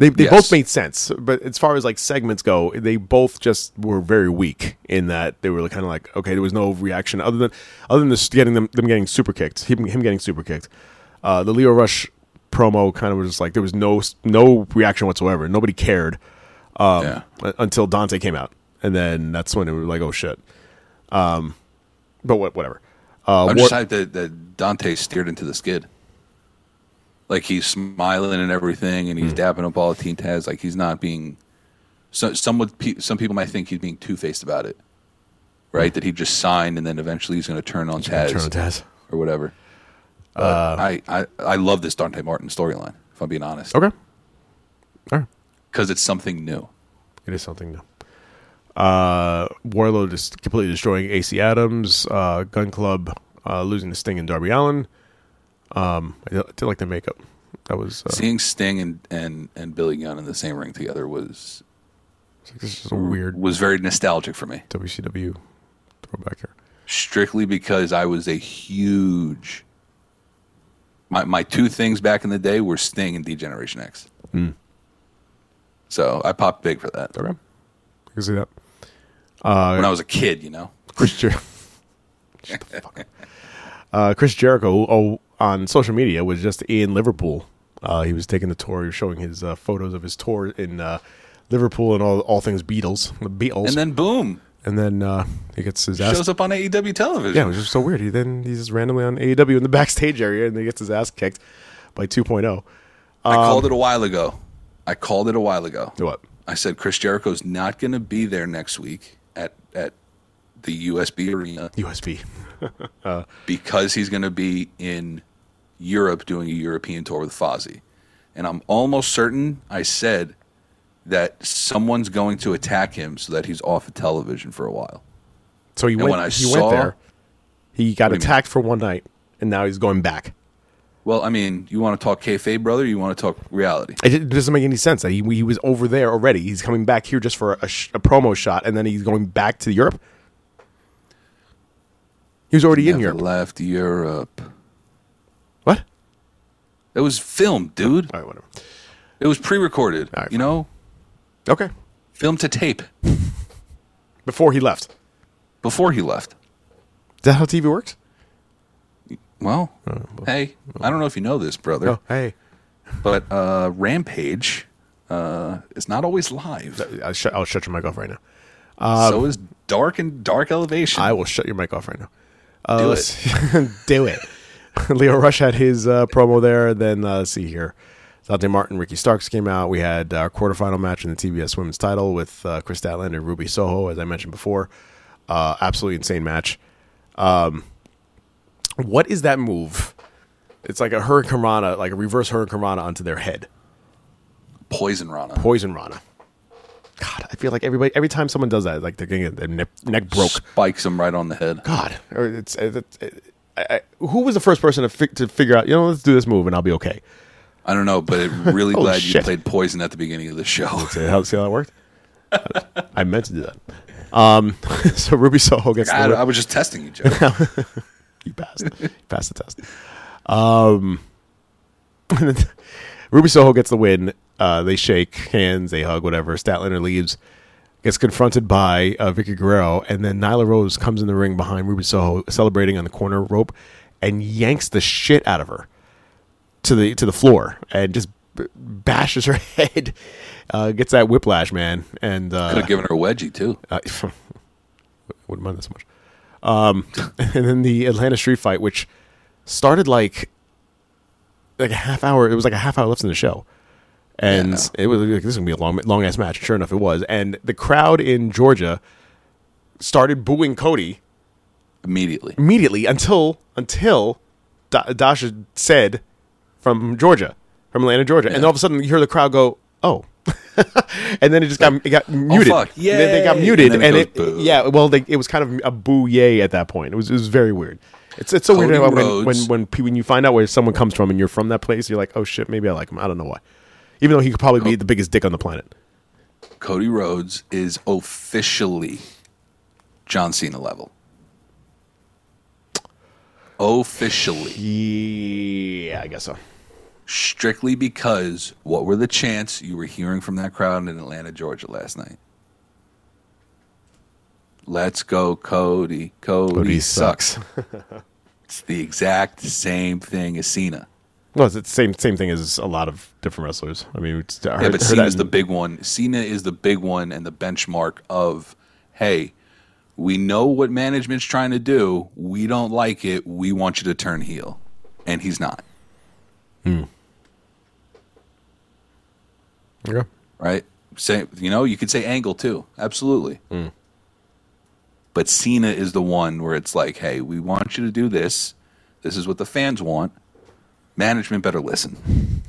They they Yes. both made sense, but as far as like segments go, they both just were very weak in that they were kind of like okay, there was no reaction other than other than this getting them them getting super kicked, him, him getting super kicked. Uh, the Lio Rush promo kind of was just like there was no no reaction whatsoever. Nobody cared um, yeah. until Dante came out, and then that's when it was like oh shit. Um, but what whatever. Uh, I'm just hyped that, that Dante steered into the skid. Like he's smiling and everything, and he's dapping up all the Team Taz. Like he's not being. So, some would, some people might think he's being two faced about it, right? That he just signed, and then eventually he's going to turn on Taz Turn on Taz. or whatever. Uh, I, I I love this Dante Martin storyline. If I'm being honest, Okay. All right. because it's something new. It is something new. Uh, Wardlow just completely destroying AC Adams. Uh, Gunn Club uh, losing to Sting and Darby Allin. Um, I did, like the makeup. That was uh, Seeing Sting and, and, and Billy Gunn in the same ring together was this is a weird was very nostalgic for me. WCW throwback here. strictly because I was a huge. My my two things back in the day were Sting and Degeneration X. So I popped big for that Okay, I can see that. when I was a kid. You know, Chris Jer- <laughs> Shut the fuck up. Uh, Chris Jericho oh, on social media was just in Liverpool. Uh, he was taking the tour. He was showing his uh, photos of his tour in uh, Liverpool and all all things Beatles, the Beatles. and then boom, and then uh, he gets his ass shows up on AEW television. Yeah, it was just so weird. He then he's just randomly on AEW in the <laughs> backstage area, and he gets his ass kicked by 2.0. I called it a while ago. I called it a while ago. What? I said Chris Jericho's not going to be there next week at at the USB arena USB. <laughs> because he's going to be in Europe doing a European tour with Fozzy. and I'm almost certain I said that someone's going to attack him so that he's off of television for a while. So he And went. when I he saw- went there. He got What do you mean? attacked for one night, and now he's going back. Well, I mean, you want to talk kayfabe, brother? You want to talk reality? It doesn't make any sense that he he was over there already. He's coming back here just for a, sh- a promo shot, and then he's going back to Europe. He was already in Europe. left Europe. It was filmed, dude. All right, whatever. It was pre-recorded. All right, you fine. know, Okay. film to tape Before he left. before he left. Is that how TV works? Well, hey, I don't know if you know this, brother, Oh, hey. but uh, Rampage uh, is not always live. I'll, shut I'll shut your mic off right now. so is Dark and Dark Elevation. I will shut your mic off right now. Uh, Do let's- <laughs> do it. <laughs> Lio Rush had his uh, promo there. Then uh, let's see here. Dante Martin, Ricky Starks came out. We had our quarterfinal match in the TBS Women's Title with uh, Kris Statlander and Ruby Soho, as I mentioned before. Uh, absolutely insane match. Um, what is that move? It's like a Hurricanrana, like a reverse Hurricanrana onto their head. Poison Rana. Poison Rana. God, I feel like everybody every time someone does that, like they're getting their neck, neck broke. Spikes them right on the head. God, or it's, it's, I, I, who was the first person to fi- to figure out? You know, let's do this move and I'll be okay. I don't know, but I'm <laughs> really Oh, glad you played Poison at the beginning of the show. <laughs> See how, see how that worked? <laughs> I meant to do that. Um, so Ruby Soho gets I, I was just testing you, Joe. you passed. you passed the test. Um, Ruby Soho gets the win. Uh, they shake hands, they hug, whatever. Statlander leaves, gets confronted by uh, Vickie Guerrero, and then Nyla Rose comes in the ring behind Ruby Soho, celebrating on the corner rope, and yanks the shit out of her to the to the floor, and just b- bashes her <laughs> head. Uh, gets that whiplash, man, and uh, Could have given her a wedgie too. <laughs> uh, wouldn't mind that so much. Um, <laughs> and then the Atlanta Street Fight, which started like like a half hour. It was like a half hour left in the show, and Yeah. it was like, this is gonna be a long, long ass match. Sure enough, it was. And the crowd in Georgia started booing Cody Immediately. immediately until until Da- Dasha said from Georgia, from Atlanta, Georgia, and all of a sudden you hear the crowd go, "Oh," <laughs> and then it just got it got muted. fuck. They, they got muted, And and, it, it yeah, well, they, it was kind of a boo yay at that point. It was it was very weird. It's it's so Cody weird when, when when when you find out where someone comes from and you're from that place, you're like, oh shit, maybe I like him. I don't know why, even though he could probably be the biggest dick on the planet. Cody Rhodes is officially John Cena level. Officially. Yeah, I guess so. Strictly because what were the chants you were hearing from that crowd in Atlanta, Georgia last night? Let's go, Cody. Cody, Cody sucks. sucks. <laughs> It's the exact same thing as Cena. Well, it's the same same thing as a lot of different wrestlers. I mean, it's, I Yeah, but heard Cena's that the big one. Cena is the big one and the benchmark of, hey, we know what management's trying to do. We don't like it. We want you to turn heel. And he's not, hmm. Yeah. right? Say, you know, you could say Angle too. Absolutely. Hmm. But Cena is the one where it's like, hey, we want you to do this. This is what the fans want. Management better listen.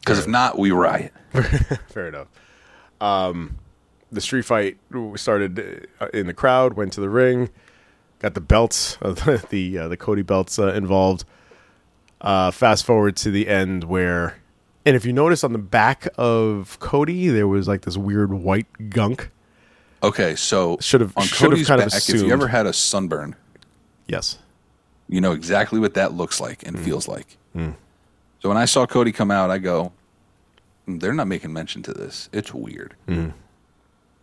Because if not, we riot. <laughs> Fair enough. Um, the street fight started uh, in the crowd, went to the ring, got the belts, <laughs> uh, the uh, the Cody belts uh, involved. Uh, fast forward to the end where, and if you notice on the back of Cody, there was like this weird white gunk. Okay, so Should've- on should've Cody's kind of back, if you ever had a sunburn, Yes. You know exactly what that looks like Mm. and feels like. So when I saw Cody come out, I go, "Mm, they're not making mention to this. It's weird. Mm.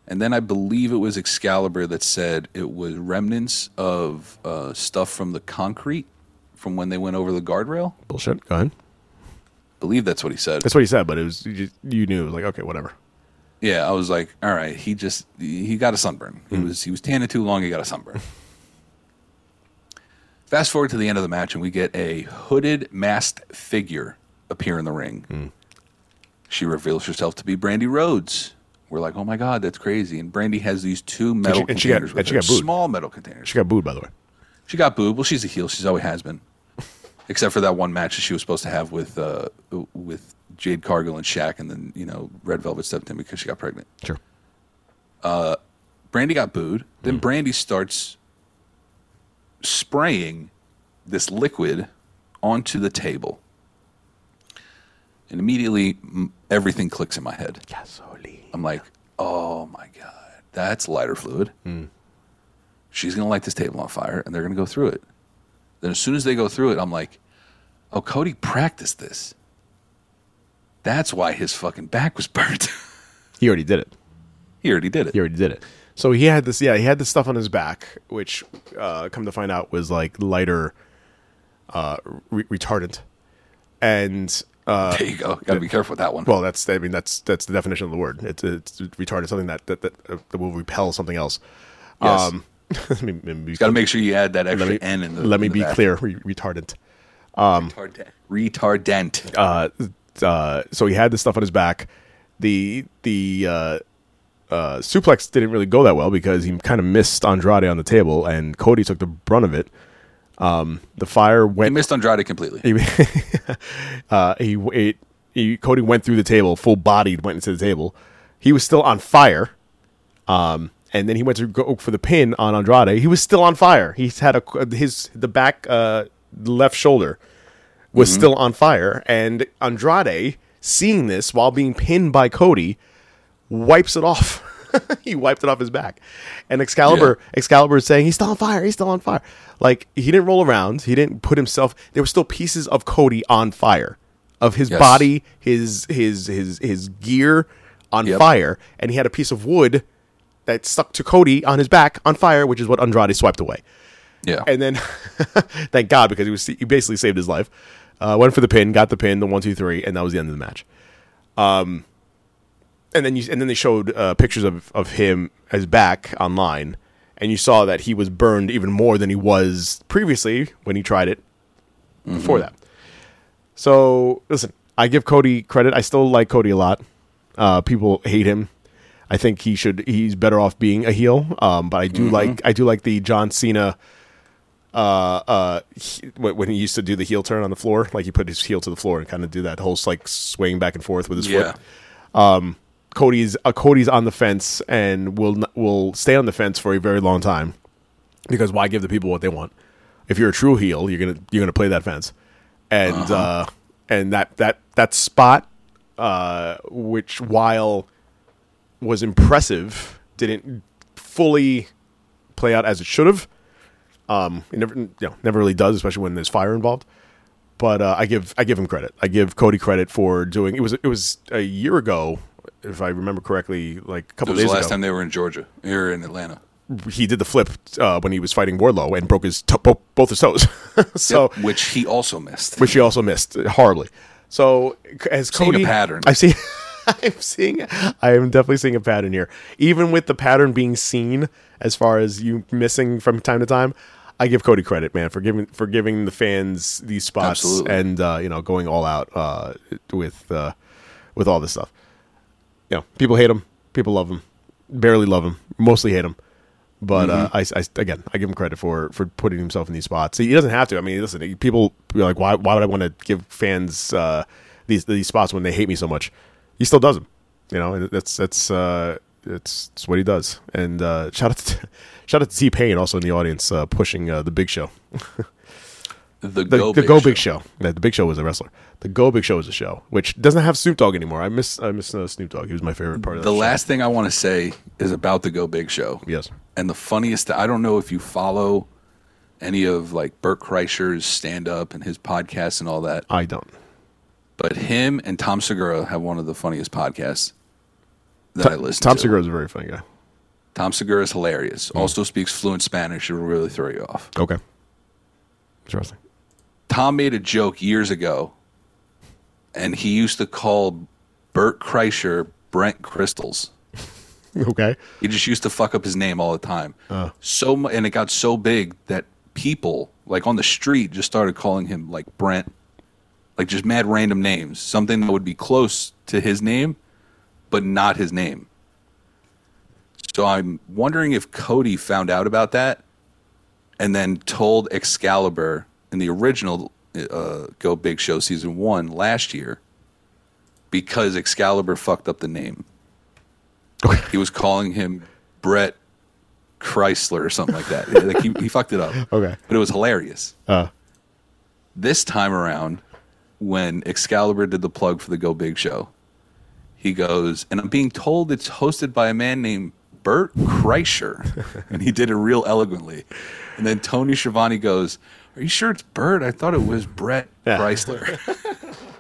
And then I believe it was Excalibur that said it was remnants of uh, stuff from the concrete from when they went over the guardrail. Bullshit. Go ahead. believe that's what he said. That's what he said, but it was you, you knew it was like okay, whatever. Yeah, I was like, all right, he just he got a sunburn. He was he was tanning too long. He got a sunburn. <laughs> Fast forward to the end of the match, and we get a hooded, masked figure appear in the ring. Hmm. She reveals herself to be Brandi Rhodes. We're like, oh my god, that's crazy! And Brandi has these two metal and she got- containers and with she her, got booed. small metal containers. She got booed, by the way. She got booed. Well, she's a heel. She's always has been. <laughs> except for that one match that she was supposed to have with uh, with Jade Cargill and Shaq, and then you know Red Velvet stepped in because she got pregnant. Sure. Uh, Brandi got booed. Then hmm. Brandi starts spraying this liquid onto the table, and immediately mm, everything clicks in my head. I'm like, oh my god, that's lighter fluid. Hmm. She's gonna light this table on fire, and they're gonna go through it. Then as soon as they go through it, I'm like, oh, Cody practiced this. That's why his fucking back was burnt. <laughs> He already did it. he already did it. He already did it. So he had this. Yeah, he had this stuff on his back, which, uh, come to find out, was like lighter uh, re- retardant. And uh, <laughs> there you go. Got to be careful with that one. well, that's I mean that's that's the definition of the word. It's, it's retardant, something that that that, uh, that will repel something else. Yes. Um, <laughs> let me, let me Got to make sure you add that extra let me, N in the. let me the be back. clear. Re- retardant. Retardant. Retardant. uh, uh, so he had this stuff on his back. The the uh, suplex didn't really go that well because he kind of missed Andrade on the table, and Cody took the brunt of it. Um, the fire went. he missed Andrade completely. He, <laughs> uh, he, it, he Cody went through the table, full bodied, went into the table. He was still on fire. Um, and then he went to go for the pin on Andrade. He was still on fire. He's had a his the back uh, left shoulder was still on fire, and Andrade, seeing this while being pinned by Cody, wipes it off. <laughs> he wiped it off his back, and Excalibur Excalibur is saying he's still on fire. He's still on fire. Like he didn't roll around. He didn't put himself. There were still pieces of Cody on fire, of his Yes. body, his his his his gear on Yep. fire, and he had a piece of wood that stuck to Cody on his back on fire, which is what Andrade swiped away. Yeah. And then, <laughs> thank God, because he was he basically saved his life. Uh, went for the pin, got the pin, the one, two, three, and that was the end of the match. Um, and then you and then they showed uh, pictures of of him as back online, and you saw that he was burned even more than he was previously when he tried it before that. So listen, I give Cody credit. I still like Cody a lot. Uh, people hate him. I think he should. He's better off being a heel. Um, but I do like. I do like the John Cena. Uh, uh, he- when he used to do the heel turn on the floor, like he put his heel to the floor and kind of do that whole like swaying back and forth with his yeah. foot. Cody's uh, Cody's on the fence and will will stay on the fence for a very long time because why give the people what they want? If you're a true heel, you're gonna you're gonna play that fence, and uh and that that that spot, uh, which while was impressive, didn't fully play out as it should have. Um, it never you know never really does, especially when there's fire involved but uh, I give I give him credit. I give Cody credit for doing it was it was a year ago, if I remember correctly, like a couple It was the days last ago. time they were in Georgia, here in Atlanta. he did the flip uh, when he was fighting Wardlow and broke his to- bo- both his toes. <laughs> so Yep, which he also missed. which he also missed horribly. So as a Cody, pattern. I see. <laughs> I'm seeing. I am definitely seeing a pattern here. Even with the pattern being seen, as far as you missing from time to time, I give Cody credit, man, for giving for giving the fans these spots Absolutely. and uh, you know going all out uh, with uh, with all this stuff. You know, people hate him, people love him, barely love him, mostly hate him. But uh, I, I, again, I give him credit for for putting himself in these spots. He doesn't have to. I mean, listen, people be like, why why would I want to give fans uh, these these spots when they hate me so much? He still does them. You know, and that's that's uh, it's, it's what he does. And uh, shout out to <laughs> shout out to T Pain also in the audience uh, pushing uh, the Big Show. <laughs> the, The Go, the Big, Go Show. Big Show. Yeah, the Big Show was a wrestler. The Go Big Show is a show, which doesn't have Snoop Dogg anymore. I miss I miss uh, Snoop Dogg. He was my favorite part of The that show. last thing I want to say is about the Go Big Show. Yes. And the funniest, I don't know if you follow any of like Bert Kreischer's stand up and his podcasts and all that, I don't. but him and Tom Segura have one of the funniest podcasts that I listen Tom to. Segura is a very funny guy. Tom Segura is hilarious. Also speaks fluent Spanish. It will really throw you off. Okay. Interesting. Tom made a joke years ago, and he used to call Bert Kreischer Brent Crystals. Okay. He just used to fuck up his name all the time. Uh. So mu- and it got so big that people like on the street just started calling him like Brent, like just mad random names, something that would be close to his name, but not his name. So I'm wondering if Cody found out about that and then told Excalibur in the original uh, Go Big Show season one last year because Excalibur fucked up the name. He was calling him Brett Chrysler or something like that. like he, he fucked it up. <laughs> Okay. But it was hilarious. Uh, This time around, when Excalibur did the plug for the Go Big Show, he goes, and I'm being told it's hosted by a man named Bert Kreischer. <laughs> and he did it real elegantly. And then Tony Schiavone goes, Are you sure it's Bert? I thought it was Brett Yeah. Chrysler.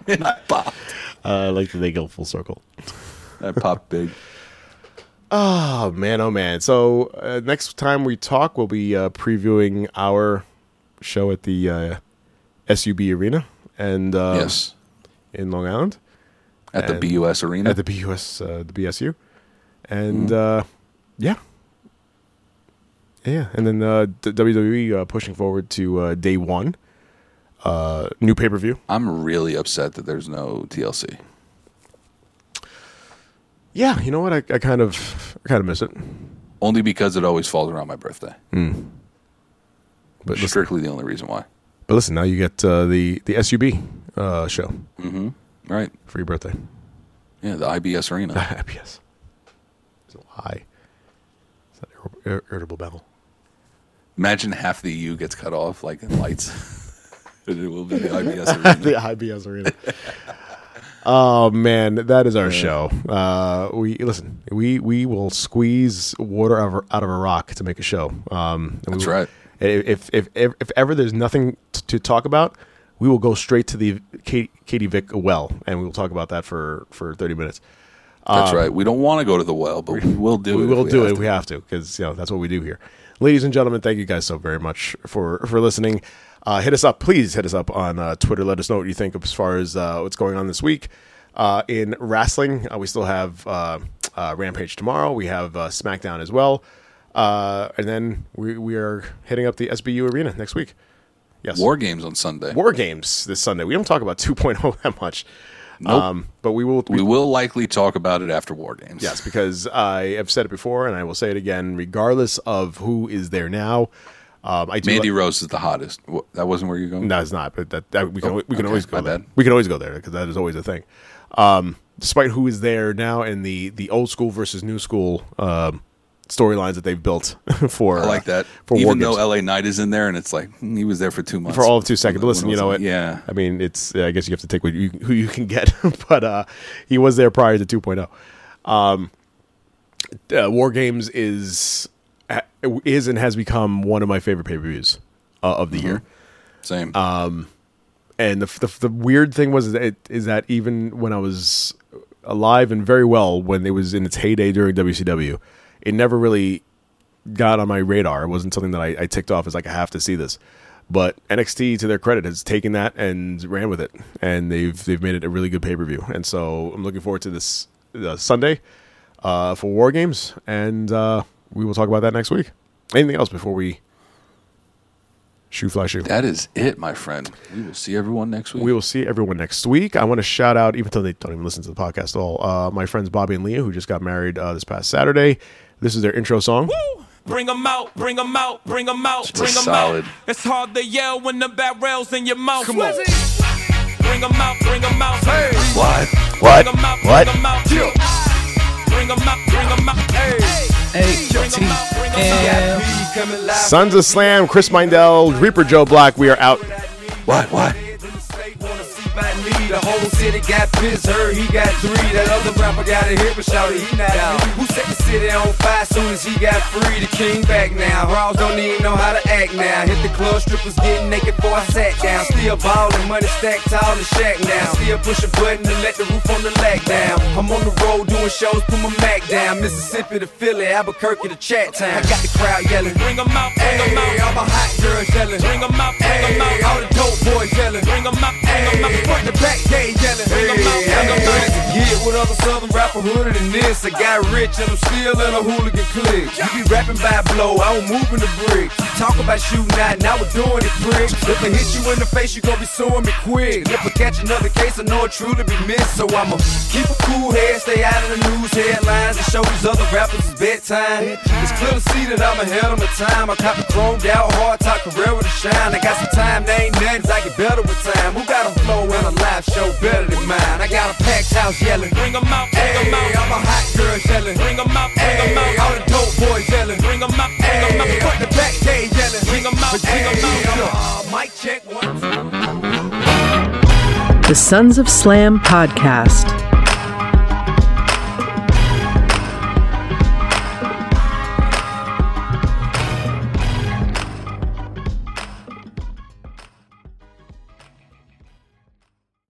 and I popped. I like that they go full circle. I popped big. Oh man, oh man. So uh, next time we talk, we'll be uh, previewing our show at the uh, SUB Arena and uh, yes. in Long Island At the BUS Arena. at the BUS, uh, the BSU, and uh, yeah, yeah, and then uh, the WWE uh, pushing forward to uh, day one, uh, new pay per view. I'm really upset that there's no TLC. Yeah, you know what? I, I kind of, I kind of miss it. Only because it always falls around my birthday. But listen, Strictly the only reason why. but listen, now you get uh, the the SUB uh, show Right. for your birthday. Yeah, the IBS Arena. <laughs> yes. It's a lie. It's that ir- ir- irritable bowel. Imagine half the EU gets cut off, like in lights. <laughs> it will be the <laughs> IBS Arena. the IBS arena. oh man, that is our show. Uh, we listen. We we will squeeze water out of, out of a rock to make a show. Um, and we That's will- right. If if if if ever there's nothing t- to talk about, we will go straight to the Katie, Katie Vick well, and we will talk about that for for thirty minutes. That's right. We don't want to go to the well, but we will do we it. will if do it if we have to because you know that's what we do here ladies and gentlemen thank you guys so very much for for listening. Uh, hit us up. Please hit us up on uh, twitter. Let us know what you think as far as uh, what's going on this week. Uh, in wrestling uh, we still have uh, uh, rampage tomorrow. We have uh, smackdown as well. Uh, and then we, we are hitting up the sbu arena next week. Yes. War games on Sunday. war games this sunday. We don't talk about <laughs> 2.0 that much um, but we will we will likely talk about it after War games. Yes, because I have said it before, and I will say it again. Regardless of who is there now, um, I do. Mandy Rose is the hottest. That wasn't where you're going? no, it's not. But that, that we can Oh, we can okay, always go there. bad. We can always go there because that is always a thing. Um, despite who is there now and the the old school versus new school um, storylines that they've built <laughs> for I like that. for war Even games. though LA Knight is in there and it's like, hmm, he was there for two months. for all of two seconds. But listen, you know what? Yeah. I mean, it's. I guess you have to take what you who you can get. <laughs> but uh, he was there prior to 2.0. Um, uh, War Games is is and has become one of my favorite pay per views uh, of the year. Same. And the, the the weird thing was that it, is that even when I was alive and very well when it was in its heyday during WCW, it never really got on my radar. It wasn't something that I, I ticked off as like I have to see this. But NXT, to their credit, has taken that and ran with it, and they've they've made it a really good pay per view. And so I'm looking forward to this uh, Sunday uh, for War Games, and uh, we will talk about that next week. Anything else before we shoe fly shoe? that is it, my friend. We will see everyone next week. We will see everyone next week. I want to shout out, even though they don't even listen to the podcast at all, uh, my friends Bobby and Leah, who just got married uh, this past Saturday. This is their intro song. Bring 'em out, bring 'em out, bring 'em out, Just bring 'em solid. out. It's hard to yell when the barrel's in your mouth. Come on. Bring 'em out, bring 'em out. Hey. What? Bring 'em out, bring 'em out. Bring 'em out, bring 'em out. Hey. Bring 'em out, bring 'em out. Sons of Slam, Chris Mindell, Reaper Joe Black. We are out. What? What? The whole city got pissed, heard he got three. That other rapper got a hit, but shouted he not out. Who set the city on fire soon as he got free? The king back now. Raws don't even know how to act now. Hit the club, strippers getting naked before I sat down. Still ballin', money stacked tall the shack now. Still push a button to let the roof on the lack down. I'm on the road doing shows, put my Mac down. Mississippi to Philly, Albuquerque to Chat Town. I got the crowd yelling. Bring 'em out, bring 'em Hey, out. all my hot girls yelling. Bring 'em out, bring 'em Hey, out. all the dope boys yelling. Bring 'em out, bring 'em out. Front to back, they yelling. Bring 'em out, Hey, it's a year with other southern rapper hooded than this. I got rich and I'm still in a hooligan clique. You be rapping by blow, I don't move in the bricks. You talk about shooting out, now we're doing it quick. If I hit you in the face, you gon' be suing me quick. If I catch another case, I know it truly be missed. So I'ma keep a cool head, stay out of the news headlines, and show these other rappers it's bedtime. It's clear to see that I'm ahead of my time. I cop a chromed out, hard top career with a shine. I got some time, they ain't nothing, I get better with time. Who got a flow and a live show better than mine? I got a packed house yelling. Bring 'em out, bring 'em Hey, out. I'm a hot girl yelling. Bring 'em out, bring 'em Hey, out. all the dope boys yelling. Bring 'em out, bring 'em Hey, out. put the back gate yelling. Bring 'em out, bring 'em Hey, out. Uh, mic check one, two. The Sons of Slam podcast.